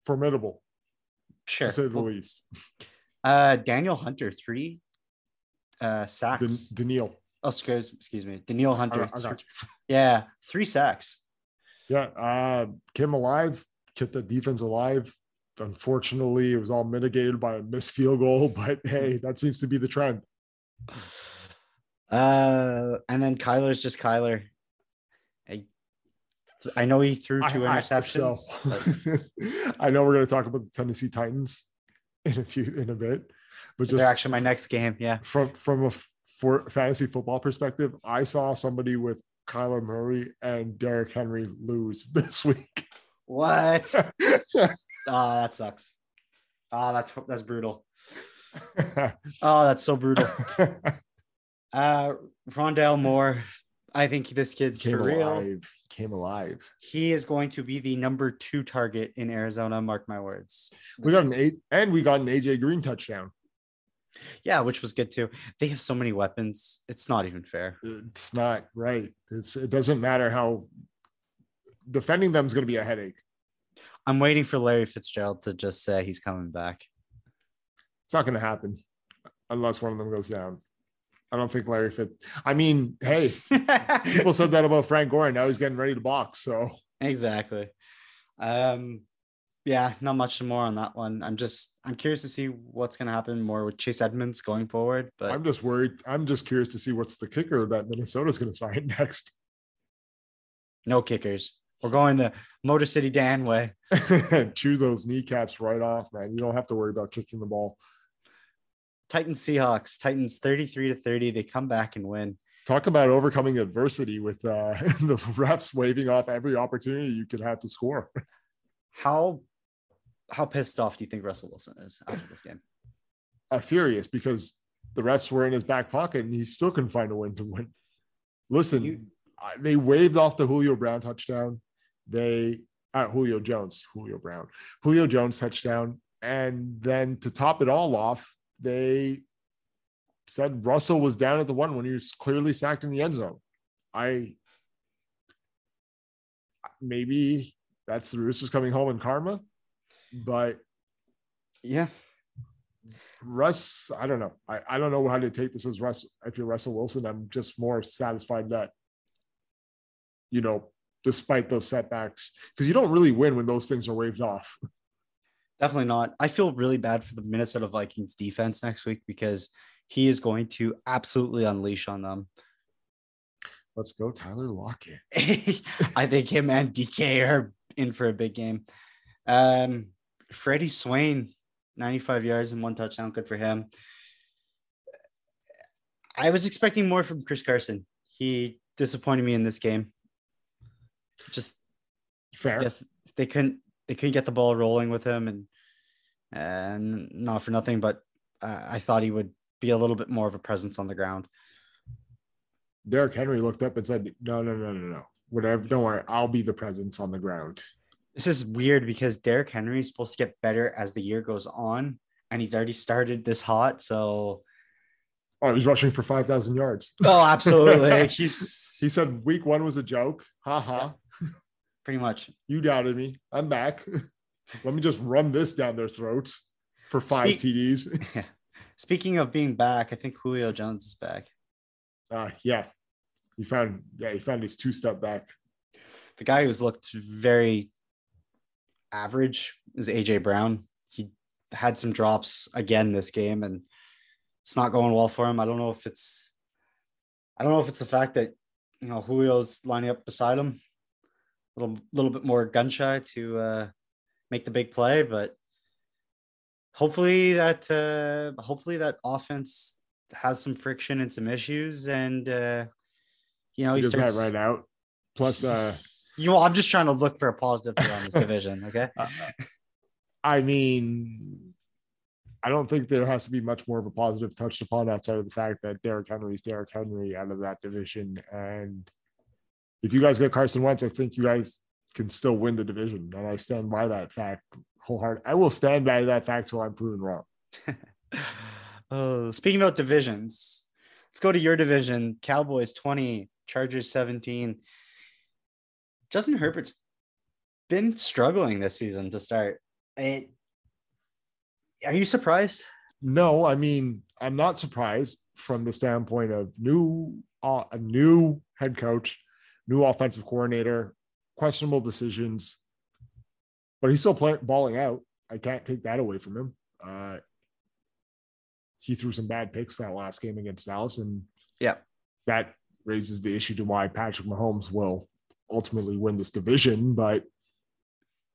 Formidable, Sure. to say the least. Uh, Daniel Hunter, three uh, Dan- sacks. Daniil. oh, excuse, excuse me. Daniel I, Hunter. I you. *laughs* Yeah, three sacks. Yeah. Uh Kim alive, kept the defense alive. unfortunately, it was all mitigated by a missed field goal. *laughs* But hey, that seems to be the trend. Uh, and then Kyler's just Kyler. I, I know he threw two I- I- interceptions. so- *laughs* I know we're going to talk about the Tennessee Titans in a few in a bit, but they're just actually my next game. Yeah. from from a for fantasy football perspective, I saw somebody with Kyler Murray and Derrick Henry lose *laughs* this week. What? Oh, *laughs* that sucks. Oh, that's that's brutal. Oh, that's so brutal. Uh, Rondale Moore. I think this kid's came for real. alive. Came alive. He is going to be the number two target in Arizona. Mark my words. We got an eight, and we got an AJ Green touchdown. Yeah, which was good too. They have so many weapons. It's not even fair. It's not right. It's it doesn't matter how defending them is going to be a headache. I'm waiting for Larry Fitzgerald to just say he's coming back. It's not going to happen unless one of them goes down. I don't think Larry Fit. I mean, hey, *laughs* people said that about Frank Gore. Now he's getting ready to box. So exactly. Um, yeah, not much more on that one. I'm just I'm curious to see what's gonna happen more with Chase Edmonds going forward. But I'm just worried. I'm just curious to see what's the kicker that Minnesota's going to sign *laughs* next. no kickers. We're going the Motor City Dan way. *laughs* Chew those kneecaps right off, man. You don't have to worry about kicking the ball. Titans Seahawks. Titans 33 to 30. They come back and win. Talk about overcoming adversity with uh, *laughs* the refs waving off every opportunity you could have to score. How how pissed off do you think Russell Wilson is after this game? Uh, furious because the refs were in his back pocket and he still couldn't find a win to win. Listen, You- I- they waved off the Julio Brown touchdown. They uh, Julio Jones, Julio Brown, Julio Jones touchdown, and then to top it all off, they said Russell was down at the one when he was clearly sacked in the end zone. I maybe that's the Roosters coming home in karma, but Yeah. Russ, I don't know. I, I don't know how to take this as Russ. If you're Russell Wilson, I'm just more satisfied that, you know, despite those setbacks, because you don't really win when those things are waved off. *laughs* Definitely not. I feel really bad for the Minnesota Vikings defense next week because he is going to absolutely unleash on them. Let's go, Tyler Lockett. *laughs* I think him and DK are in for a big game. Um, Freddie Swain, 95 yards and one touchdown. Good for him. I was expecting more from Chris Carson. He disappointed me in this game. Just Fair. guess they couldn't they couldn't get the ball rolling with him and and not for nothing, but uh, I thought he would be a little bit more of a presence on the ground. Derrick Henry looked up and said, "No, no, no, no, no. Whatever. Don't worry. I'll be the presence on the ground." This is weird because Derrick Henry is supposed to get better as the year goes on, and he's already started this hot. So, Oh, he's rushing for five thousand yards. oh, absolutely, *laughs* he's He said week one was a joke. Ha ha. Pretty much. You doubted me. I'm back. *laughs* Let me just run this down their throats for five Speak- TDs. *laughs* *laughs* Speaking of being back, I think Julio Jones is back. Uh, yeah, he found yeah he found his two step back. The guy who's looked very average is AJ Brown. He had some drops again this game, and it's not going well for him. I don't know if it's, I don't know if it's the fact that you know Julio's lining up beside him, little little bit more gun shy to uh, make the big play, but hopefully that uh, hopefully that offense has some friction and some issues, and uh, you know He he does that starts. right out. Plus, uh, *laughs* You know, I'm just trying to look for a positive on this *laughs* division. Okay. uh, I mean, I don't think there has to be much more of a positive touched upon outside of the fact that Derrick Henry is Derrick Henry out of that division. And if you guys get Carson Wentz, I think you guys can still win the division. And I stand by that fact wholehearted. I will stand by that fact till I'm proven wrong. *laughs* Oh, speaking about divisions, let's go to your division. Cowboys 20, Chargers 17. Justin Herbert's been struggling this season to start. It, are you surprised? No, I mean, I'm not surprised from the standpoint of new uh, a new head coach, new offensive coordinator, questionable decisions, but he's still playing balling out. I can't take that away from him. Uh, he threw some bad picks that last game against Dallas, and Yeah. that raises the issue to why Patrick Mahomes will ultimately win this division. But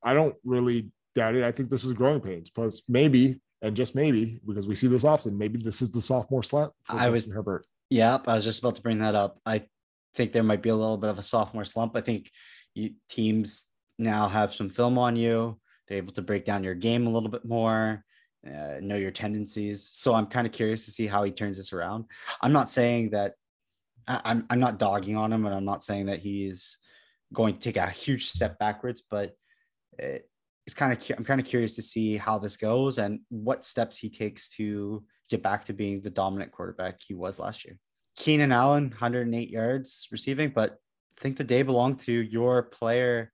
I don't really doubt it. I think this is a growing pains. Plus, maybe and just maybe because we see this often, maybe this is the sophomore slump for I was- Justin Herbert. Yep, I was just about to bring that up. I think there might be a little bit of a sophomore slump. I think you, teams now have some film on you. They're able to break down your game a little bit more, uh, know your tendencies. So I'm kind of curious to see how he turns this around. I'm not saying that I, I'm I'm not dogging on him, and I'm not saying that he's going to take a huge step backwards, but it, it's kind of I'm kind of curious to see how this goes and what steps he takes to get back to being the dominant quarterback he was last year. Keenan Allen, 108 yards receiving, but I think the day belonged to your player,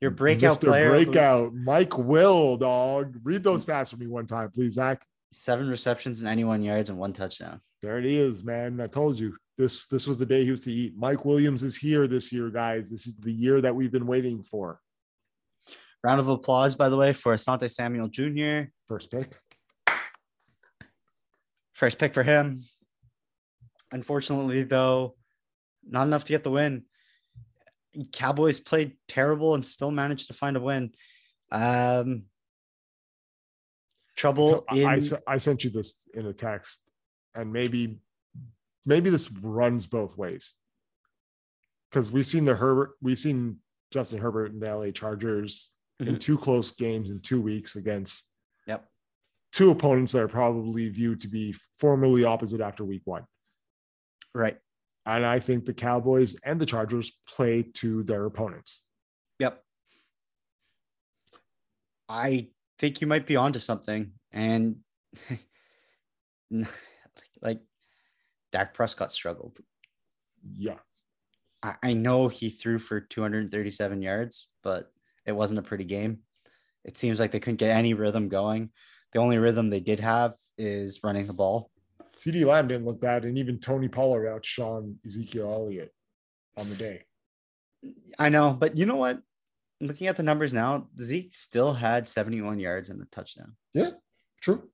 your breakout Mr. player. Breakout, Mike Will, dog. Read those stats for me one time, please, Zach. Seven receptions and 91 yards and one touchdown. There it is, man. I told you this. This was the day he was to eat. Mike Williams is here this year, guys. This is the year that we've been waiting for. Round of applause, by the way, for Asante Samuel Jr. First pick. First pick for him. Unfortunately, though, not enough to get the win. Cowboys played terrible and still managed to find a win. Um, trouble I, I in se- I sent you this in a text, and maybe maybe this runs both ways because we've seen the Herbert, we've seen Justin Herbert and the LA Chargers in Mhm. two close games in two weeks against Yep. two opponents that are probably viewed to be formally opposite after week one. Right. And I think the Cowboys and the Chargers play to their opponents. Yep. I think you might be onto something. And *laughs* like Dak Prescott struggled. Yeah. I, I know he threw for 237 yards, but it wasn't a pretty game. It seems like they couldn't get any rhythm going. The only rhythm they did have is running the ball. CeeDee Lamb didn't look bad, and even Tony Pollard outshone Ezekiel Elliott on the day. I know, but you know what? Looking at the numbers now, Zeke still had 71 yards and a touchdown. Yeah, true.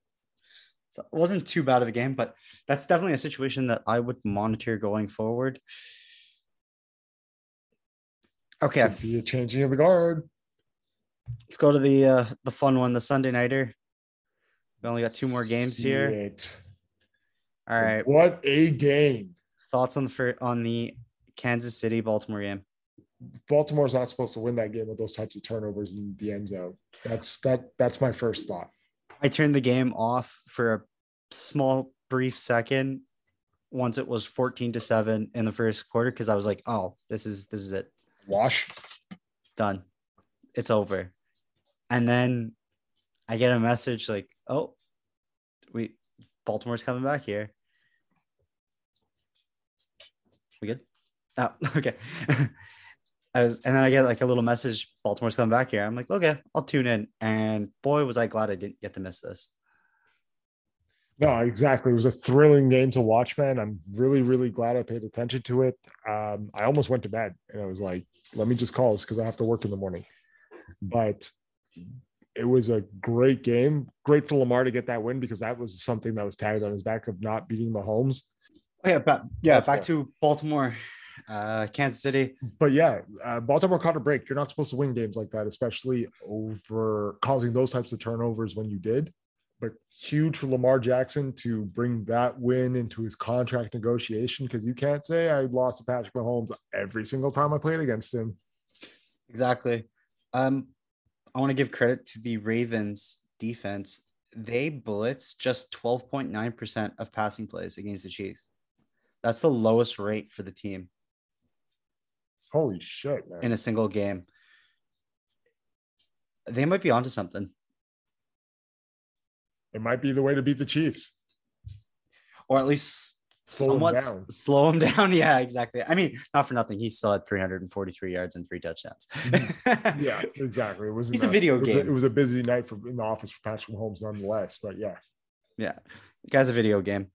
So it wasn't too bad of a game, but that's definitely a situation that I would monitor going forward. Okay, Could be a changing of the guard. let's go to the uh, the fun one, the Sunday nighter. We only got two more games here. All right, What a game. thoughts on the fir- on the Kansas City Baltimore game? Baltimore's not supposed to win that game with those types of turnovers in the end zone. That's that. That's my first thought. I turned the game off for a small brief second once it was 14 to 7 in the first quarter because I was like, "Oh, this is this is it. Wash. Done. It's over." And then I get a message like, "Oh, we Baltimore's coming back here." We good? Oh, *laughs* okay. I was, and then I get like a little message, Baltimore's coming back here. I'm like, okay, I'll tune in. And boy, was I glad I didn't get to miss this. No, exactly. It was a thrilling game to watch, man. I'm really, really glad I paid attention to it. Um, I almost went to bed and I was like, let me just call this because I have to work in the morning. But it was a great game. Great for Lamar to get that win because that was something that was tagged on his back of not beating Mahomes. Oh, yeah, but yeah, Baltimore. back to Baltimore, uh, Kansas City. But yeah, uh, Baltimore caught a break. You're not supposed to win games like that, especially over causing those types of turnovers when you did. But huge for Lamar Jackson to bring that win into his contract negotiation because you can't say I lost to Patrick Mahomes every single time I played against him. Exactly. Um, I want to give credit to the Ravens defense. They blitz just 12.9% of passing plays against the Chiefs. That's the lowest rate for the team Holy shit, man. in a single game. They might be onto something. it might be the way to beat the Chiefs. or at least Slow somewhat down. slow him *laughs* down. Yeah, exactly. I mean, not for nothing. He still had 343 yards and three touchdowns. Yeah, *laughs* exactly. It was It's a video it was game. it was a busy night for in the office for Patrick Mahomes, nonetheless. But yeah, yeah. Guy's a video game.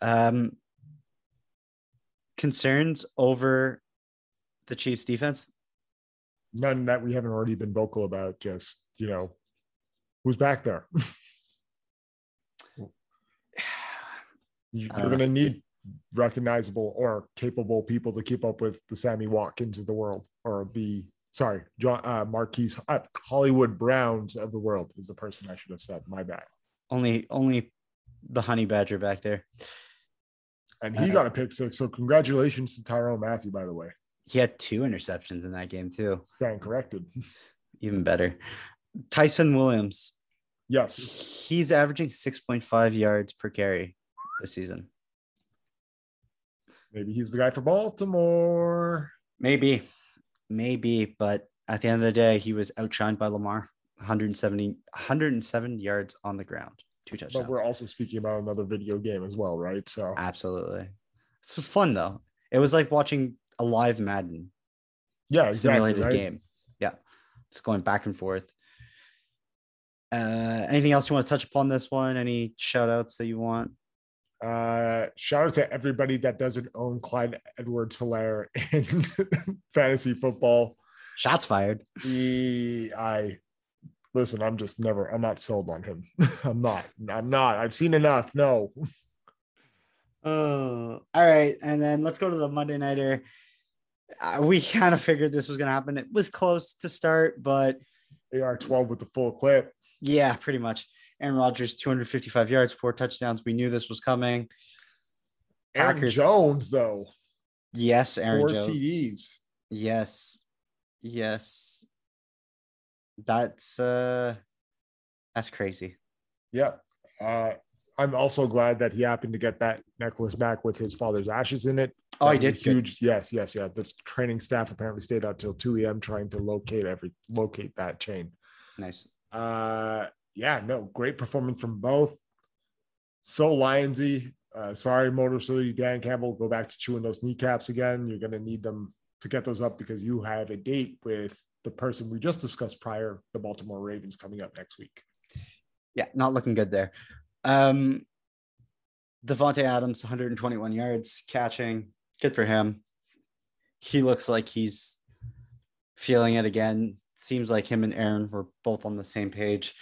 Um, concerns over the Chiefs defense. none that we haven't already been vocal about. Just you know, Who's back there? *sighs* You're don't going to need recognizable or capable people to keep up with the Sammy Watkins of the world, or the sorry, John uh, Marquise uh, Hollywood Browns of the world is the person I should have said. My bad. Only only the honey badger back there. And he Uh, got a pick six. So congratulations to Tyrann Mathieu, by the way. He had two interceptions in that game too. Stand corrected. *laughs* Even better. Ty'Son Williams. Yes. He's averaging 6.5 yards per carry this season. Maybe he's the guy for Baltimore. Maybe, maybe, but at the end of the day, he was outshined by Lamar. 170, 107 yards on the ground, two touchdowns. But we're also speaking about another video game as well, right? So Absolutely. It's fun though. It was like watching a live Madden yeah, exactly. simulated Right? game. Yeah. It's going back and forth. Uh, anything else you want to touch upon this one? Any shout outs that you want? Uh, shout out to everybody that doesn't own Clyde Edwards-Helaire in *laughs* fantasy football. Shots fired. I listen, I'm just never, I'm not sold on him. *laughs* I'm not, I'm not. I've seen enough. No, Oh, *laughs* all right. And then let's go to the Monday Nighter. Uh, we *laughs* kind of figured this was going to happen. It was close to start, but AR 12 with the full clip. yeah, pretty much. Aaron Rodgers, 255 yards, four touchdowns. We knew this was coming. Aaron Packers- Jones, though, Yes, Aaron four Jones. TDs. Yes. Yes. That's uh that's crazy. Yeah. Uh, I'm also glad that he happened to get that necklace back with his father's ashes in it. Oh, That was did a good. huge. Yes, yes, yeah. The training staff apparently stayed out till 2 a.m. trying to locate every locate that chain. Nice. Uh, yeah, no, great performance from both. So Lionsy. Uh, sorry, Motor City Dan Campbell. Go back to chewing those kneecaps again. You're going to need them to get those up because you have a date with the person we just discussed prior, the Baltimore Ravens, coming up next week. Yeah, not looking good there. Um Davante Adams, 121 yards catching. Good for him. He looks like he's feeling it again. Seems like him and Aaron were both on the same page.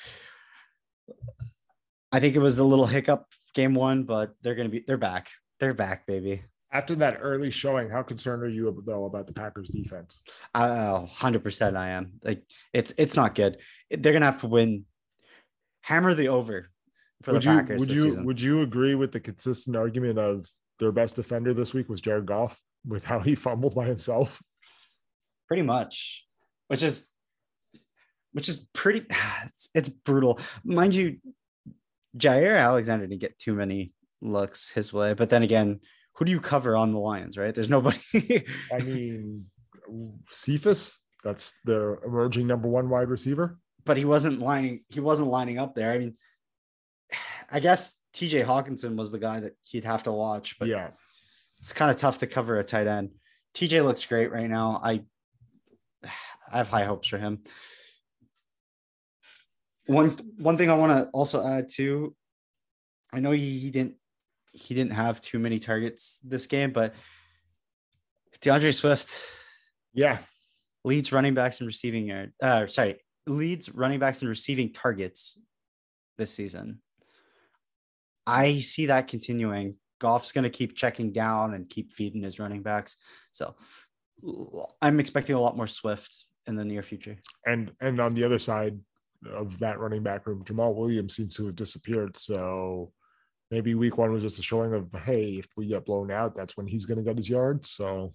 I think it was a little hiccup game one, but they're gonna be they're back. They're back, baby. After that early showing, how concerned are you though about the Packers defense? Oh, 100% I am. Like it's it's not good. They're gonna have to win. Hammer the over for would the you Packers. would you season. would you agree with the consistent argument of their best defender this week was Jared Goff with how he fumbled by himself? pretty much which is which is pretty *sighs* it's, it's brutal mind you jaire alexander didn't get too many looks his way but then again who do you cover on the lions right? There's nobody. I *laughs* mean, Cephus, that's their emerging number one wide receiver. but he wasn't lining he wasn't lining up there. I mean i guess tj hockenson was the guy that he'd have to watch but yeah, it's kind of tough to cover a tight end. Tj looks great right now. I i have high hopes for him. One one thing i want to also add too i know he, he didn't he didn't have too many targets this game but d'andre swift yeah, leads running backs in receiving yard uh sorry leads running backs in receiving targets this season. I see that continuing. Goff's going to keep checking down and keep feeding his running backs. So i'm expecting a lot more swift in the near future. And and on the other side of that running back room, Jamaal Williams seems to have disappeared. So maybe week one was just a showing of hey, if we get blown out, that's when he's going to get his yard. So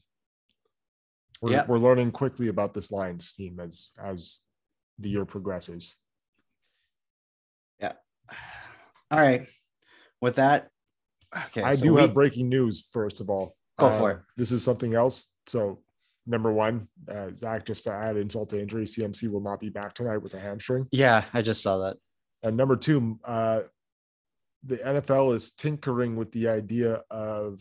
we're Yeah. we're learning quickly about this Lions team as as the year progresses. Yeah. All right with that okay I so do we- have breaking news. First of all, Go for Uh, it. This is something else. So, number one, uh, Zach just to add insult to injury. CMC will not be back tonight with a hamstring. yeah i just saw that And number two, uh, the NFL is tinkering with the idea of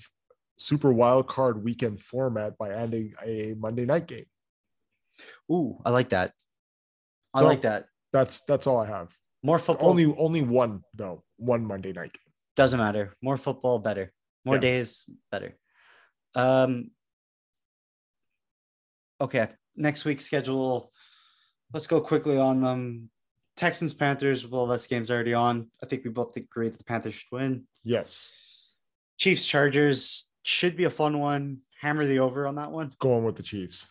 super wild card weekend format by adding a Monday night game. Ooh, i like that i So- like that That's that's all I have. more football Only only one though, one Monday night game. doesn't matter more football better more Yeah. days better um okay next week's schedule let's go quickly on them Texans Panthers. Well, this game's already on. I think we both agree that the Panthers should win. Yes. Chiefs Chargers should be a fun one. Hammer the over on that one. Going with the Chiefs.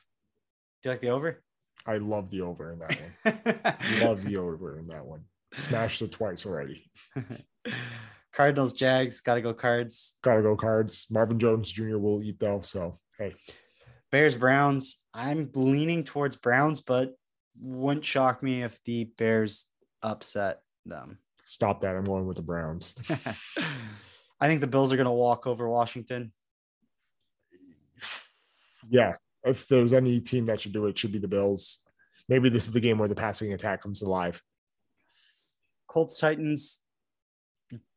Do you like the over? I love the over in that one. *laughs* love the over in that one. Smashed it twice already. *laughs* Cardinals Jags. Got to go Cards. Gotta go cards. Marvin Jones Jr. will eat though. So hey, Bears Browns. I'm leaning towards Browns, but wouldn't shock me if the Bears upset them. stop that. I'm going with the Browns. *laughs* *laughs* I think the Bills are going to walk over Washington. Yeah. If there's any team that should do it, it should be the Bills. Maybe this is the game where the passing attack comes alive. Colts Titans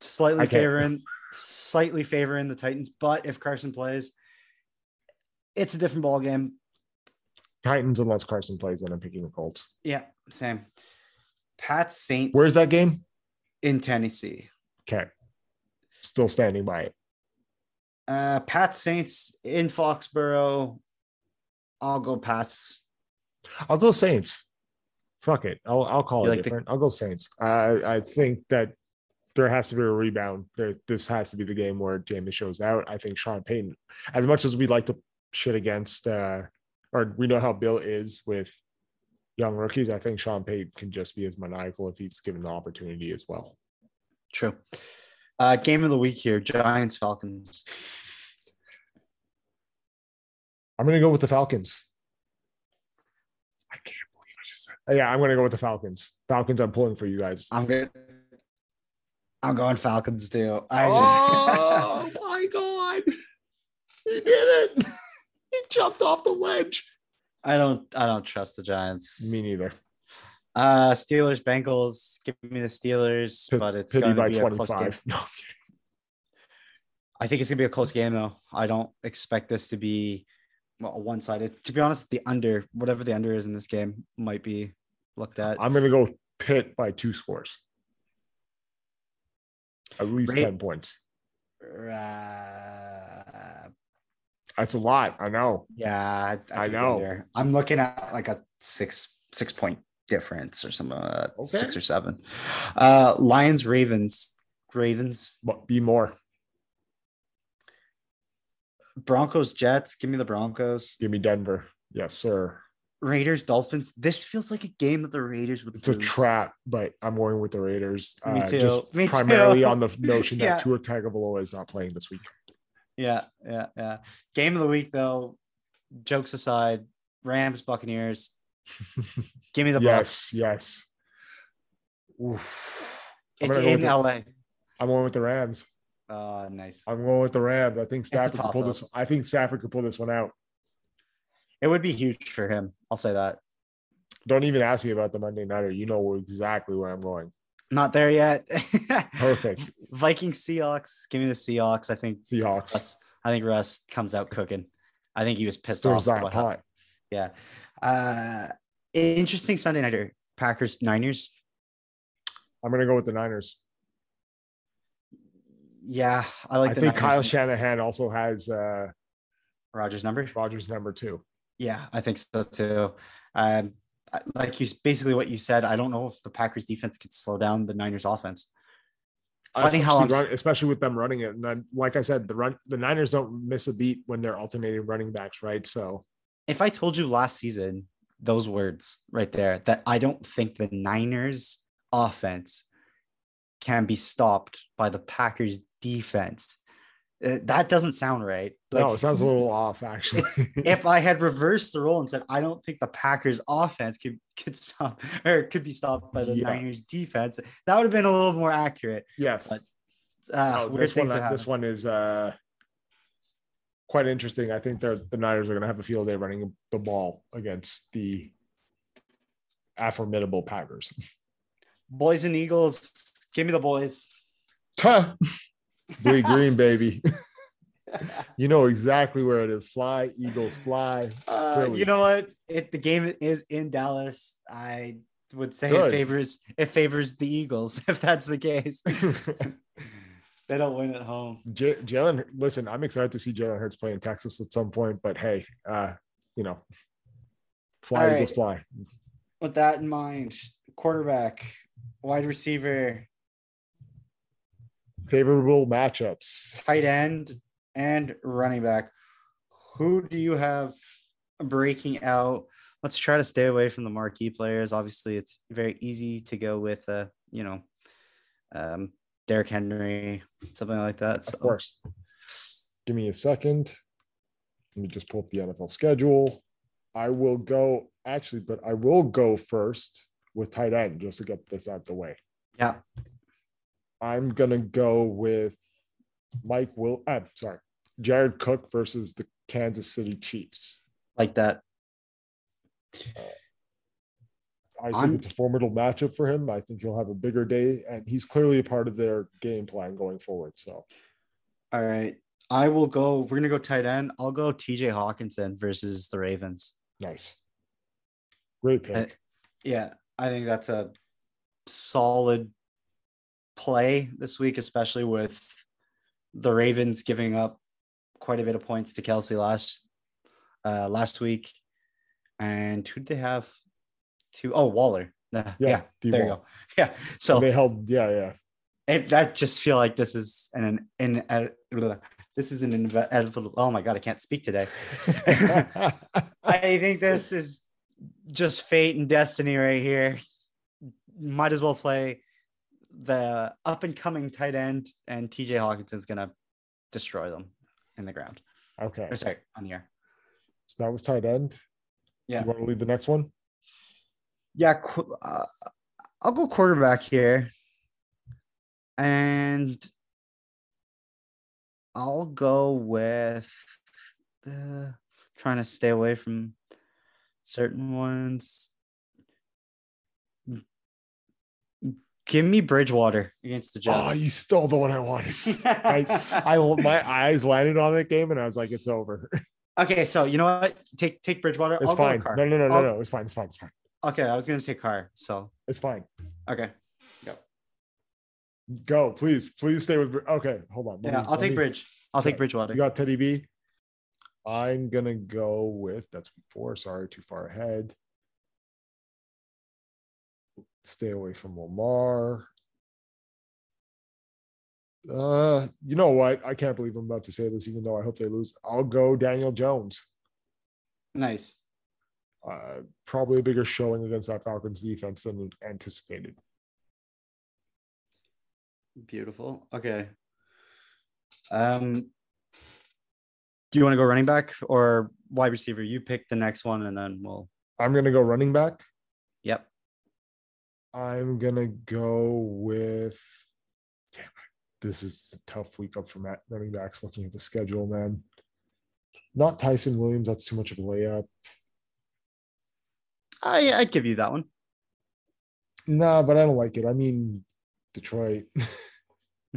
slightly favoring slightly favoring the Titans, but if Carson plays, it's a different ball game. Titans, unless Carson plays, then I'm picking the Colts. Yeah, same. Pat Saints. Where's that game? in Tennessee? Okay. Still standing by it. Uh, Pat Saints in Foxborough. I'll go Pats. I'll go Saints. Fuck it. I'll I'll call You it like the- different. I'll go Saints. I I think that there has to be a rebound. There, this has to be the game where Jameis shows out. I think Sean Payton, as much as we like to shit against, uh, or we know how Bill is with young rookies, I think Sean Payton can just be as maniacal if he's given the opportunity as well. True. Uh, game of the week here: Giants Falcons. I'm gonna go with the Falcons. I can't believe I just said. Yeah, I'm gonna go with the Falcons. Falcons. I'm pulling for you guys. I'm good. I'm going Falcons too. I Oh *laughs* my god. He did it. He jumped off the ledge. I don't. I don't trust the Giants. Me neither. Uh, Steelers Bengals. Give me the Steelers, Pit- but it's Pity going to by be a close game. No, I think it's gonna be a close game though. I don't expect this to be well, one sided. To be honest, the under, whatever the under is in this game, might be looked at. I'm gonna go pit by two scores. At least Right. 10 points. Uh, That's a lot. I know. yeah, I, I know. I'm looking at like a six six point difference or something, like that, Okay. six or seven. Uh, Lions Ravens Ravens be more. Broncos Jets. Give me the Broncos. Give me Denver. Yes, sir. Raiders Dolphins. This feels like a game that the Raiders would. It's a trap, but I'm going with the Raiders. Me uh, too. Just Me too. primarily on the *laughs* notion that Yeah. Tua Tagovailoa is not playing this week. Yeah, yeah, yeah. Game of the week, though. Jokes aside, Rams, Buccaneers. *laughs* Give me the Bucks. yes, yes. Oof. It's in the- LA. I'm going with the Rams. Oh, nice. I'm going with the Rams. I think Stafford could pull this. I think Stafford could pull this one out. It would be huge for him. I'll say that. Don't even ask me about the Monday nighter. You know exactly where I'm going. Not there yet. Perfect. *laughs* Vikings, Seahawks. Give me the Seahawks. I think. Seahawks. Russ, I think Russ comes out cooking. I think he was pissed Stirs off. that pot. Yeah. Uh, interesting Sunday nighter. Packers, Niners. I'm gonna go with the Niners. Yeah, I like I think Niners. Kyle Shanahan also has uh Rodgers number. Rodgers number two. Yeah, I think so too. Um, like you, basically what you said. I don't know if the Packers defense could slow down the Niners offense. Funny how run- especially with them running it. And then, like I said, the run the Niners don't miss a beat when they're alternating running backs, right? So if I told you last season those words right there, that I don't think the Niners offense can be stopped by the Packers defense. Uh, That doesn't sound right. no, it sounds a *laughs* little off actually. if I had reversed the role and said I don't think the Packers offense could could stop *laughs* or could be stopped by the Yeah. Niners defense, that would have been a little more accurate. yes. but- Uh, No, this one, this one is uh, quite interesting. I think they're the Niners are going to have a field day running the ball against the formidable Packers. Boys and Eagles, give me the boys. Tuh. Blue green, baby. *laughs* you know exactly where it is. Fly, Eagles, fly. Uh, you know what? It the game is in Dallas. I would say Good. it favors it favors the Eagles *laughs* if that's the case. *laughs* they don't win at home. J- Jalen, listen, I'm excited to see Jalen Hurts play in Texas at some point, but hey, uh, you know, fly, All Eagles, right. fly. With that in mind, quarterback, wide receiver, Favorable matchups. tight end, and running back. Who do you have breaking out? Let's try to stay away from the marquee players. Obviously, it's very easy to go with, uh, you know, um, Derrick Henry, something like that. So, Of course. Give me a second. Let me just pull up the NFL schedule. I will go actually, but I will go first with tight end just to get this out the way. yeah, I'm gonna go with Mike Will. I'm sorry, Jared Cook versus the Kansas City Chiefs. like that. I think I'm- it's a formidable matchup for him. I think he'll have a bigger day, and he's clearly a part of their game plan going forward. So All right. I will go. We're gonna go tight end. I'll go TJ Hockenson versus the Ravens. nice, great pick. Uh, Yeah, I think that's a solid play this week, especially with the Ravens giving up quite a bit of points to Kelce last uh last week. And who did they have? Two oh Waller. Uh, Yeah, there you go. *laughs* Yeah. So they held, yeah, yeah. it, that just feel like this is an an, an this is an inevitable. Oh my god, I can't speak today. *laughs* I think this is just fate and destiny right here. Might as well play the up and coming tight end, and TJ Hockenson's gonna destroy them in the ground. okay, Or sorry, on the air. so that was tight end. Yeah. You want to lead the next one? Yeah, qu- uh, I'll go quarterback here, and I'll go with the trying to stay away from certain ones. Give me Bridgewater against the Jets. Oh, you stole the one I wanted. *laughs* I, I my eyes landed on that game, and I was like, it's over. okay, so you know what? Take take Bridgewater. It's I'll fine. No, no, no, no, I'll- no. It's fine. It's fine. It's fine. Okay, I was gonna take Carr. So It's fine. okay, Go, Go, please, please stay with. Okay, hold on. Let yeah, me- I'll take me- Bridge. I'll take Okay, Bridgewater. You got Teddy B. I'm gonna go with that's before. Sorry, too far ahead. Stay away from Lamar. Uh, you know what? I can't believe I'm about to say this, even though I hope they lose. I'll go Daniel Jones. Nice. Uh, probably a bigger showing against that Falcons defense than anticipated. Beautiful. Okay. Um, do you want to go running back or wide receiver? You pick the next one, and then we'll. I'm gonna go running back. Yep. I'm gonna go with. Damn it, this is a tough week up for Matt running backs. Looking at the schedule, man. Not Ty'Son Williams. That's too much of a layup. I I'd give you that one. Nah, but I don't like it. I mean, Detroit. *laughs*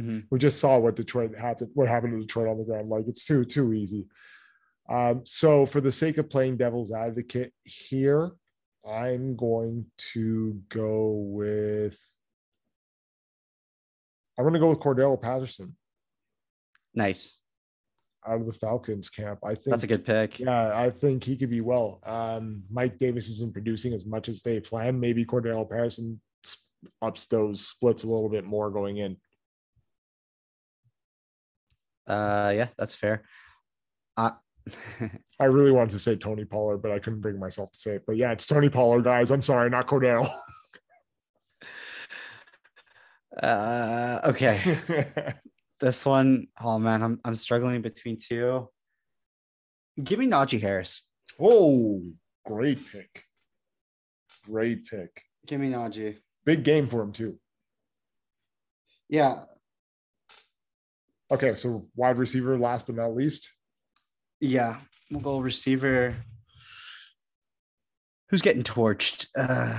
Mhm. We just saw what Detroit happened. What happened to Detroit on the ground? Like it's too too easy. Um, so for the sake of playing devil's advocate here, I'm going to go with. I'm going to go with Cordarrelle Patterson Nice. out of the Falcons camp. I think That's a good pick. Yeah, I think he could be well. Um, Mike Davis isn't producing as much as they plan. Maybe Cordarrelle Patterson ups those splits a little bit more going in. Uh, yeah, that's fair. I really wanted to say Tony Pollard, but I couldn't bring myself to say it. But yeah, it's Tony Pollard, guys. I'm sorry, not Cordarrelle. uh, okay. *laughs* This one, oh man, I'm I'm struggling between two. Give me Najee Harris. oh, great pick. Great pick. Give me Najee. Big game for him, too. Yeah, Okay, so wide receiver, last but not least. Yeah. We'll go receiver. Who's getting torched? Uh,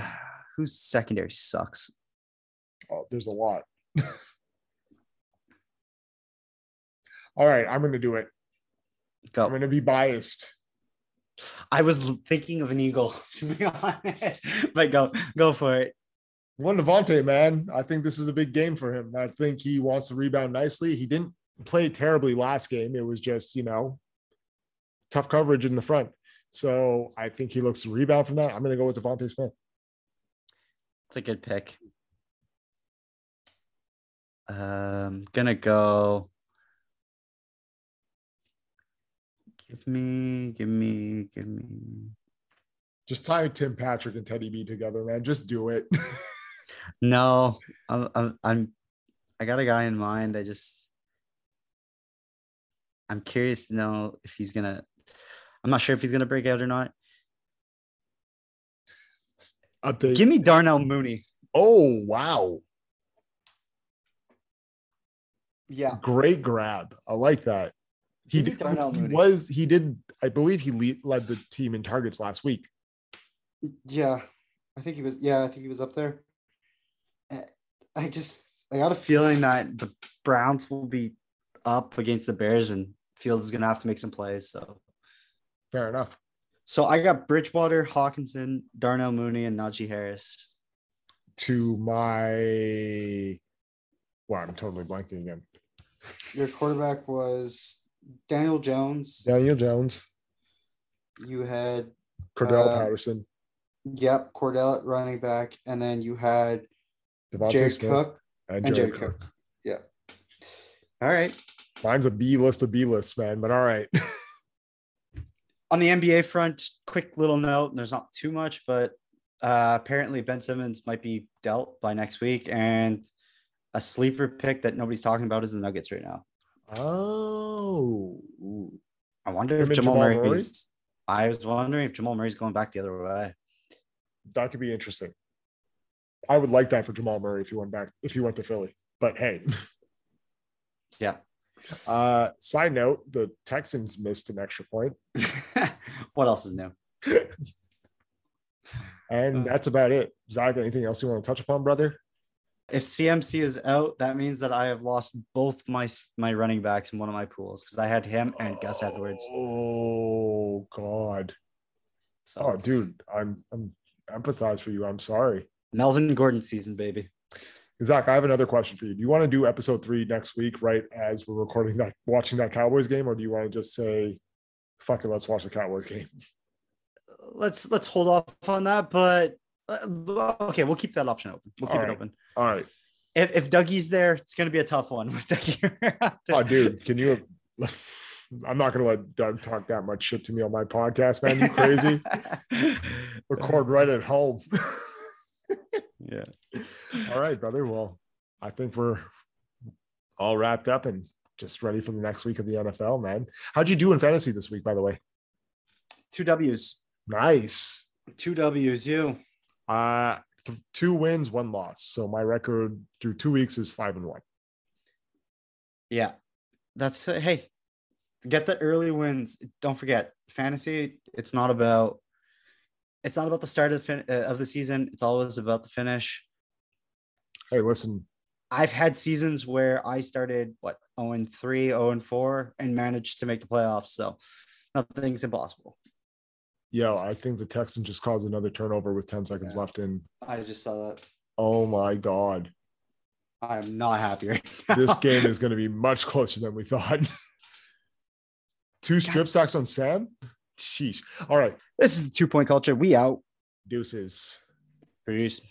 whose secondary sucks? Oh, there's a lot. *laughs* All right, I'm going to do it. I'm going to be biased. I was thinking of an eagle, *laughs* to be honest, *laughs* but go, go for it. One DeVonta, man. I think this is a big game for him. I think he wants to rebound nicely. He didn't play terribly last game. It was just, you know, tough coverage in the front. So I think he looks to rebound from that. I'm going to go with DeVonta Smith. It's a good pick. Um, gonna go. Give me, give me, give me. Just tie Tim Patrick and Teddy B together, man. Just do it. *laughs* No, I'm, I'm, I'm, I got a guy in mind. I just, I'm curious to know if he's gonna. I'm not sure if he's gonna break out or not. Update. Give me Darnell Mooney. oh wow. Yeah, Great grab. I like that. He, did, Darnell he Mooney. was he did I believe he lead, led the team in targets last week. yeah. I think he was. Yeah, I think he was up there. Uh, I just, I got a feeling that the Browns will be up against the Bears, and Fields is gonna have to make some plays. So, Fair enough. so I got Bridgewater, Hockenson, Darnell Mooney, and Najee Harris. To my wow, I'm totally blanking again. Your quarterback was Daniel Jones. Daniel Jones, You had Cordarrelle Uh, Patterson, yep Cordarrelle at running back, and then you had DeVonta Jared Smith, Cook. and and Jared Jared Cook. Cook. Yeah. All right. Mine's a B list of B lists, man. But all right. *laughs* On the NBA front, quick little note. There's not too much, but uh, apparently Ben Simmons might be dealt by next week, and a sleeper pick that nobody's talking about is the Nuggets right now. oh, I wonder Him if Jamal, Jamal Murray. Murray? I was wondering if Jamal Murray's going back the other way. that could be interesting. I would like that for Jamal Murray if he went back if he went to Philly. But hey, Yeah. Uh, side note: the Texans missed an extra point, *laughs* what else is new? *laughs* and Uh. that's about it. Zach, anything else you want to touch upon, brother? If CMC is out, that means that I have lost both my my running backs in one of my pools because I had him and Gus Edwards. Oh God! So Oh, dude, I'm I'm empathize for you. I'm sorry. Melvin Gordon season, baby. Zach, I have another question for you. Do you want to do episode three next week, right as we're recording that, watching that Cowboys game, or do you want to just say, "Fuck it, let's watch the Cowboys game"? Let's let's hold off on that, but uh, okay, we'll keep that option open. We'll keep All it right. open. All right. If if Dougie's there, it's gonna be a tough one with Dougie. *laughs* Oh, dude, can you? *laughs* I'm not gonna let Doug talk that much shit to me on my podcast, man. You crazy? *laughs* Record right at home. Yeah. all right, brother. Well, I think we're all wrapped up and just ready for the next week of the NFL, man. How'd you do in fantasy this week, by the way? Two W's. Nice. Two W's. You. Uh th- two wins, one loss. So my record through two weeks is five and one. Yeah. That's hey, get the early wins. Don't forget, fantasy. It's not about. It's not about the start of the fin- uh, of the season. It's always about the finish. Hey, listen, I've had seasons where I started what 0 and 3, 0 and 4, and managed to make the playoffs. So nothing's impossible. Yeah, I think the Texans just caused another turnover with 10 seconds Yeah. left in. I just saw that. Oh my god. I am not happy right. *laughs* This game is going to be much closer than we thought. *laughs* Two strip sacks on Sam? Sheesh. All right. This is the two point culture. We out. Deuces. Peace.